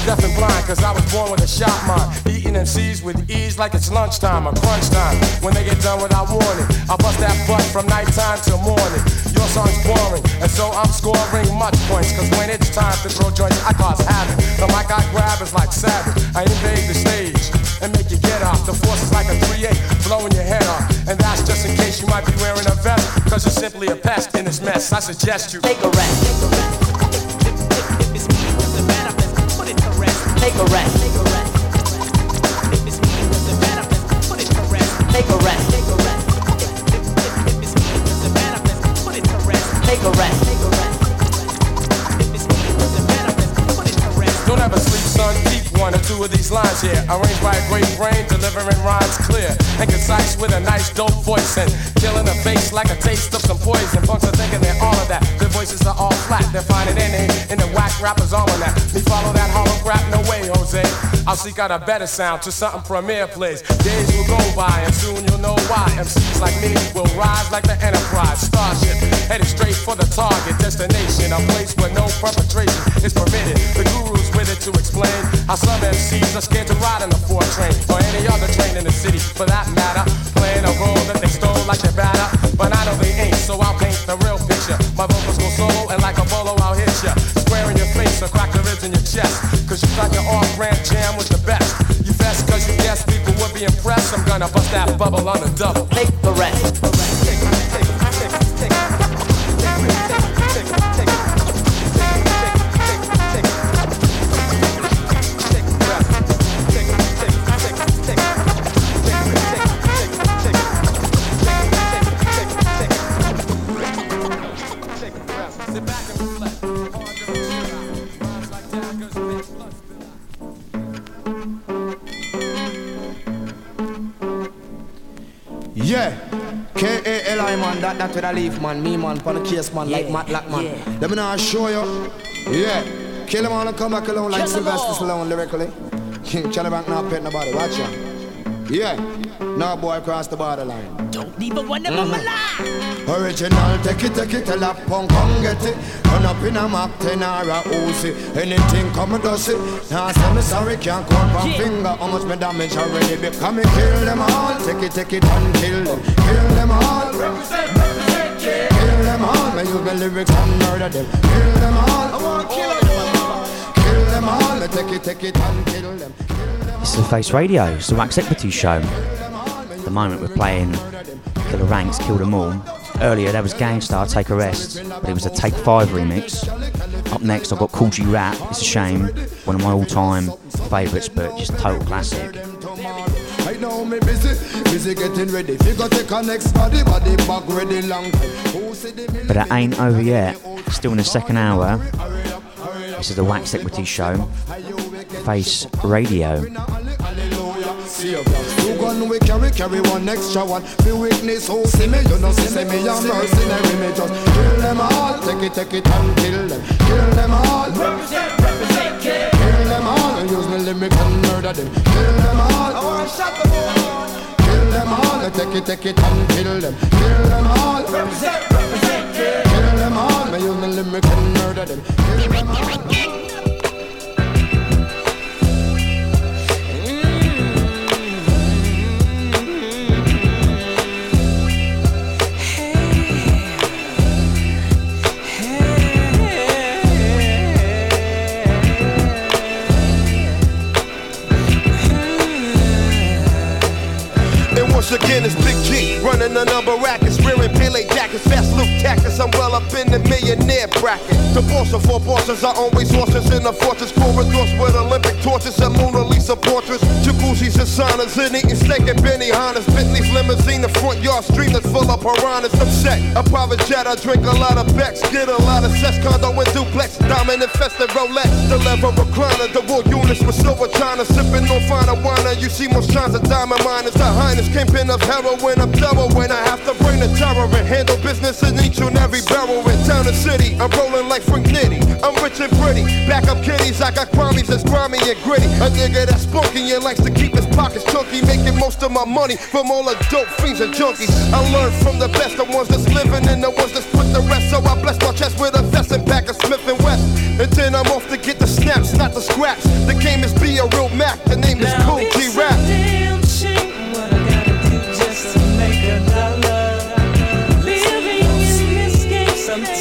Deaf and blind, cause I was born with a shot mind. Eating MCs with ease like it's lunchtime or crunch time. When they get done without warning, I bust that butt from nighttime till morning. Your song's boring, and so I'm scoring much points. Cause when it's time to throw joints, I cause havoc. The mic I grab is like savage. I invade the stage and make you get off. The force is like a 3-8, blowing your head off. And that's just in case you might be wearing a vest. Cause you're simply a pest in this mess. I suggest you take a rest. Take a rest. Take a rest. Take a rest. Take a rest. Don't ever sleep, son. Keep one or two of these lines here. Arranged by a great brain, delivering rhymes clear and concise with a nice dope voice and killing the face like a taste of some poison. Punks are thinking they're all of that. Their voices are all flat. They're finding any in the whack rapper's almanac. Me follow that hollow crap? No way, Jose. I'll seek out a better sound to something Premier plays. Days will go by and soon you'll know why. MCs like me will rise like the Enterprise Starship, headed straight for the target destination, a place where no perpetration is permitted. The guru's with it to explain how some MCs are scared to ride in the four train or any other train in the city, for that matter. Playing a role that they stole like they're batter, but I know they ain't, so I'll paint the real picture. My vocals Cause you thought your off-brand jam was the best. You best cause you guess people would be impressed. I'm gonna bust that bubble on the double. Take the rest. That that with a leaf man, me man, for the case man, like Matlock man. Let me now show you. Yeah. Kill him all and come back alone like Kill 'em Sylvester all. Stallone lyrically. King Chalabank now pet nobody, watch ya. Yeah. Now boy cross the borderline. Don't even want them on my line. Original, take it, take it, tell a punk, come get it. Run up in a Mac 10 or a Uzi. Anything come and does it. Now say me sorry, can't count one Yeah. finger. How much me damage already be? Come and kill them all. Take it, take it and kill them. Kill them all. Represent, represent. Kill them all. Me use my lyrics and murder them. Kill them all. I wanna kill them all. Kill them all. Take it, take it and kill them. It's the Face Radio, it's the Wax Equity Show. At the moment, we're playing Killer Ranks, Kill Them All. Earlier, there was Gang Starr, Take a Rest, but it was a Take 5 remix. Up next, I've got Kool G Rap, It's a Shame, one of my all time favourites, but just total classic. I know me busy, busy getting ready. Figure take a next body, body back ready long time. Who see the But it ain't over yet. Still in the second hour. This is the Wax Equity Show, Face Radio. Two gun we carry, carry one extra one. Be witness who see me, you know see me a mercenary me just kill them all. Take it, take it and kill them. Kill them all. Represent, represent, kill. Kill them all. And use me lyrics and murder them. Kill them all. I wanna shot them all. Kill. Take it, take it and kill them. Kill them all. Represent, represent, kill. Kill them all. Me use me lyrics and murder them. Kill them all. Again, G running a number rackets, wearing Pelle jackets, fast loop tactics. I'm well up in the millionaire bracket. The boss of four bosses are always horses in the fortress corridors with Olympic torches and Mona Lisa portraits. Jacuzzis and saunas and eating steak and Benihanas. Bentley's limousine, the front yard street that's full of piranhas. I'm set. A private jet, I drink a lot of Becks, get a lot of sex condo and duplex. Diamond infested Rolex, the lever recliner, the wool units with silver china, sipping on finer wine. You see most shines of diamond miners. The highness kingpin of heroin, I'm thorough when I have to bring the terror and handle business in each and every barrel in town and city. I'm rolling like Frank Nitti. I'm rich and pretty. Back up kitties, I got crummies that's grimy and gritty. A nigga that's spunky and likes to keep his pockets chunky, making most of my money from all the dope fiends and junkies. I learned from the best, the ones that's living and the ones that's put the rest. So I bless my chest with a vest and pack of Smith and West. And then I'm off to get the snaps, not the scraps. The game is be a real Mac. The name is Kool G Rap. This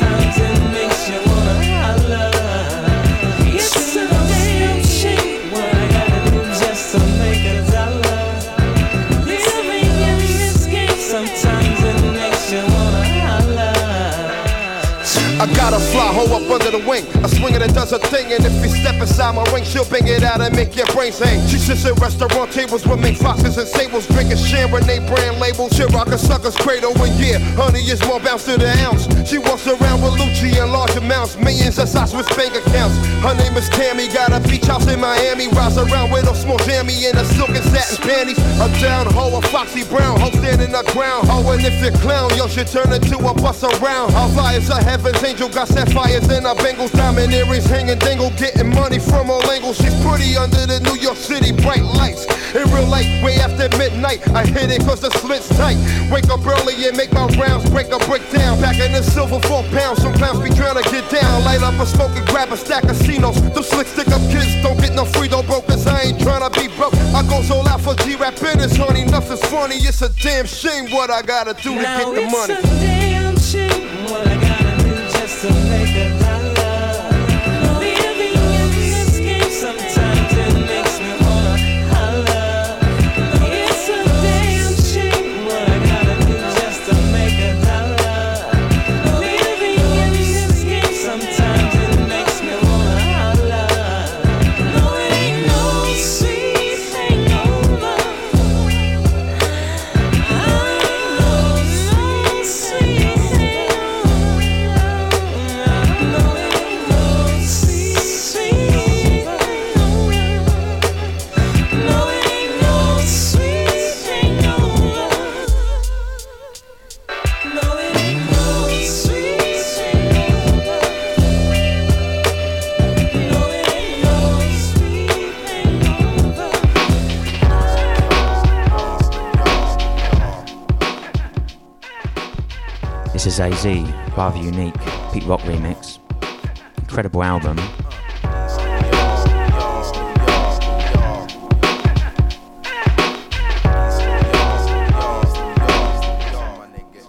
I got a fly hoe up under the wing. A swinger that does a thing, and if you step inside my ring, she'll bang it out and make your brains hang. She sits at restaurant tables with mink foxes and sables, drinking Chardonnay brand labels. She rock a sucker's cradle, and yeah, honey is more bounce to the ounce. She walks around with Lucci in large amounts, millions of size with bank accounts. Her name is Tammy, got a beach house in Miami. Rides around with a small jammy in a silk and satin panties. A down hoe, a foxy brown hoe standing the ground. Oh, and if you clown, yo, should turn into a bus around. Our flyers are heaven's angel, got sapphires in her bangles, diamond earrings hanging dangle, getting money from all angles. She's pretty under the New York City bright lights. In real life, way after midnight, I hit it cause the slit's tight. Wake up early and make my rounds, break a brick down. Back in the silver four pounds, some clowns be trying to get down. Light up a smoke and grab a stack of Cinos. Them slick stick up kids don't get no free, no brokers. I ain't trying to be broke. I go so out for G-rap business, honey. Nothing's funny. It's a damn shame what I gotta do to Now get the it's money. a damn shame what I gotta AZ, rather unique, Pete Rock remix. Incredible album.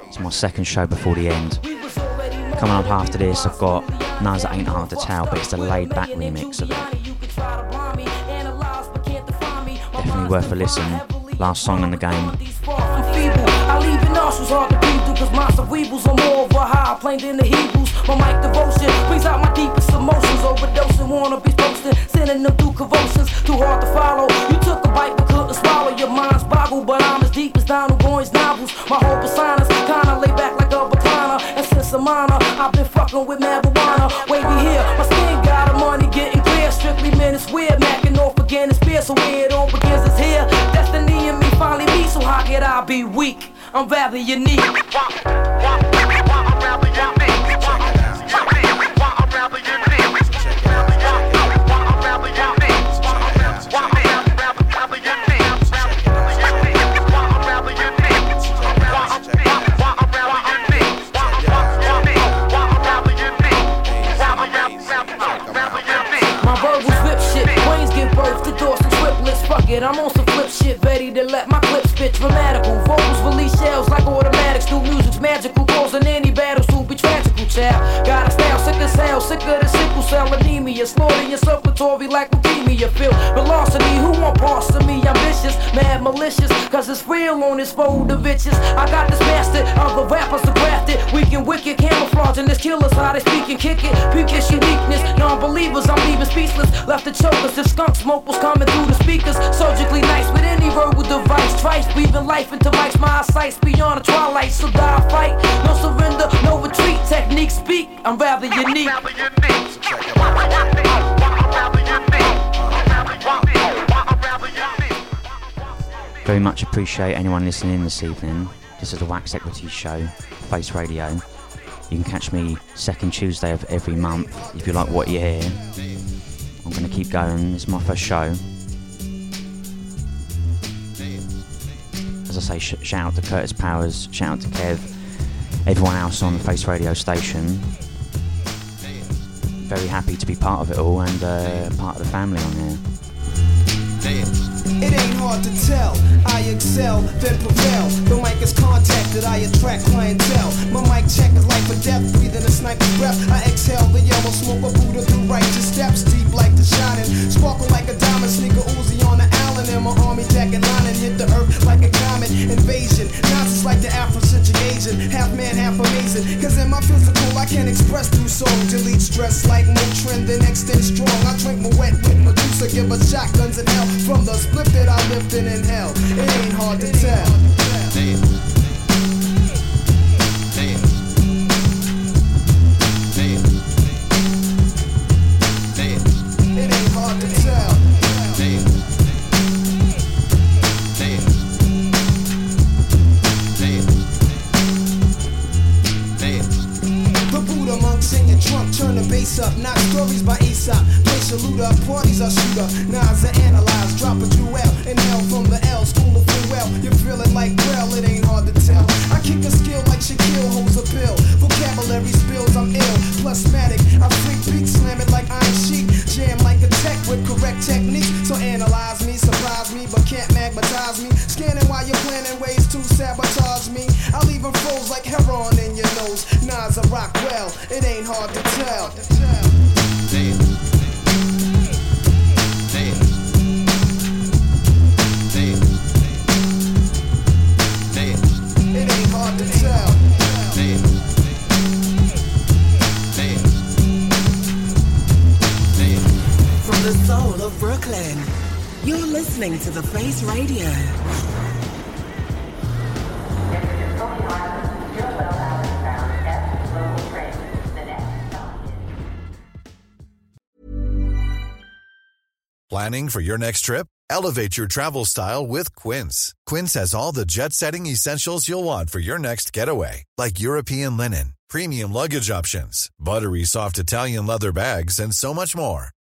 It's my second show before the end. Coming up after this, I've got Nas Ain't Hard to Tell, but it's the laid back remix of it. Definitely worth a listen. Last song in the game. My cerebrals are more of a high plane than the Hebrews. My mic devotion brings out my deepest emotions. Overdosing, wanna be posting Sending them through convulsions. Too hard to follow. You took a bite but couldn't swallow. Your mind's boggled But I'm as deep as Donald Goines novels. My whole persona's kinda laid back like a recliner. And since I'm minor I've been fucking with marijuana. Wavy here, my skin got a money getting clear. Strictly men it's weird. Macking off again it's fear So where it all begins is here. Destiny and me finally meet. So how could I be weak? I'm rather unique dramatical. Vocals release shells like automatics, do music's magical, causing any battles to be tragical, child. Got a style sick as hell, sicker than sickle cell anemia. ischemia. Slaughter your circulatory like leukemia. Feel velocity, who want parts of me? Ambitious, mad malicious, cause it's real on this fold of bitches. I got this master, other rappers are grafted. Weak and wicked, camouflaging this killers, how they speak and kick it. Peakish uniqueness, non believers, I'm leaving speechless. Left the chokers if skunk smoke was coming through the speakers. Surgically nice with device. Twice life into my eyesight beyond the twilight. So die fight, no surrender, no retreat. Technique speak, I'm rather unique. Very much appreciate anyone listening this evening. This is the Wax Equity Show, Face Radio. You can catch me second Tuesday of every month if you like what you hear. I'm going to keep going. It's my first show. I say, sh- shout out to Curtis Powers, shout out to Kev, everyone else on the Face Radio station. Very happy to be part of it all and uh, part of the family on here. Hard to tell. I excel, then prevail. The mic is contacted, I attract clientele. My mic check is life or death, breathing a sniper's breath. I exhale the yellow smoke of Buddha through righteous steps, deep like the shining. Sparkle like a diamond, sneaker Uzi on the Allen. And my army jacket lining hit the earth like a comet invasion. Nonsense like the Afrocentric Asian, half man, half amazing. Cause in my physical, I can't express through song. Delete stress like Motrin, then extend strong. I drink my wet with Medusa, give us shotguns and hell. From the split that I lifted in hell, it ain't hard to tell. Turn the bass up. Not stories by Aesop. Loot up, parties are shoot up. Nas are analyze, drop a jewel. Inhale from the L, school of free well. You're feeling like well, it ain't hard to tell. I kick a skill like Shaquille holds a pill. Vocabulary spills, I'm ill. Plus matic, I freak beat, slam it like Iron Sheik. Jam like a tech with correct technique. So analyze me, surprise me, but can't magnetize me. Scanning while you're planning ways to sabotage me. I'll even froze like heroin in your nose. Nas a rock well, it ain't hard to listening to The Face Radio. Planning for your next trip? Elevate your travel style with Quince. Quince has all the jet setting essentials you'll want for your next getaway, like European linen, premium luggage options, buttery soft Italian leather bags, and so much more.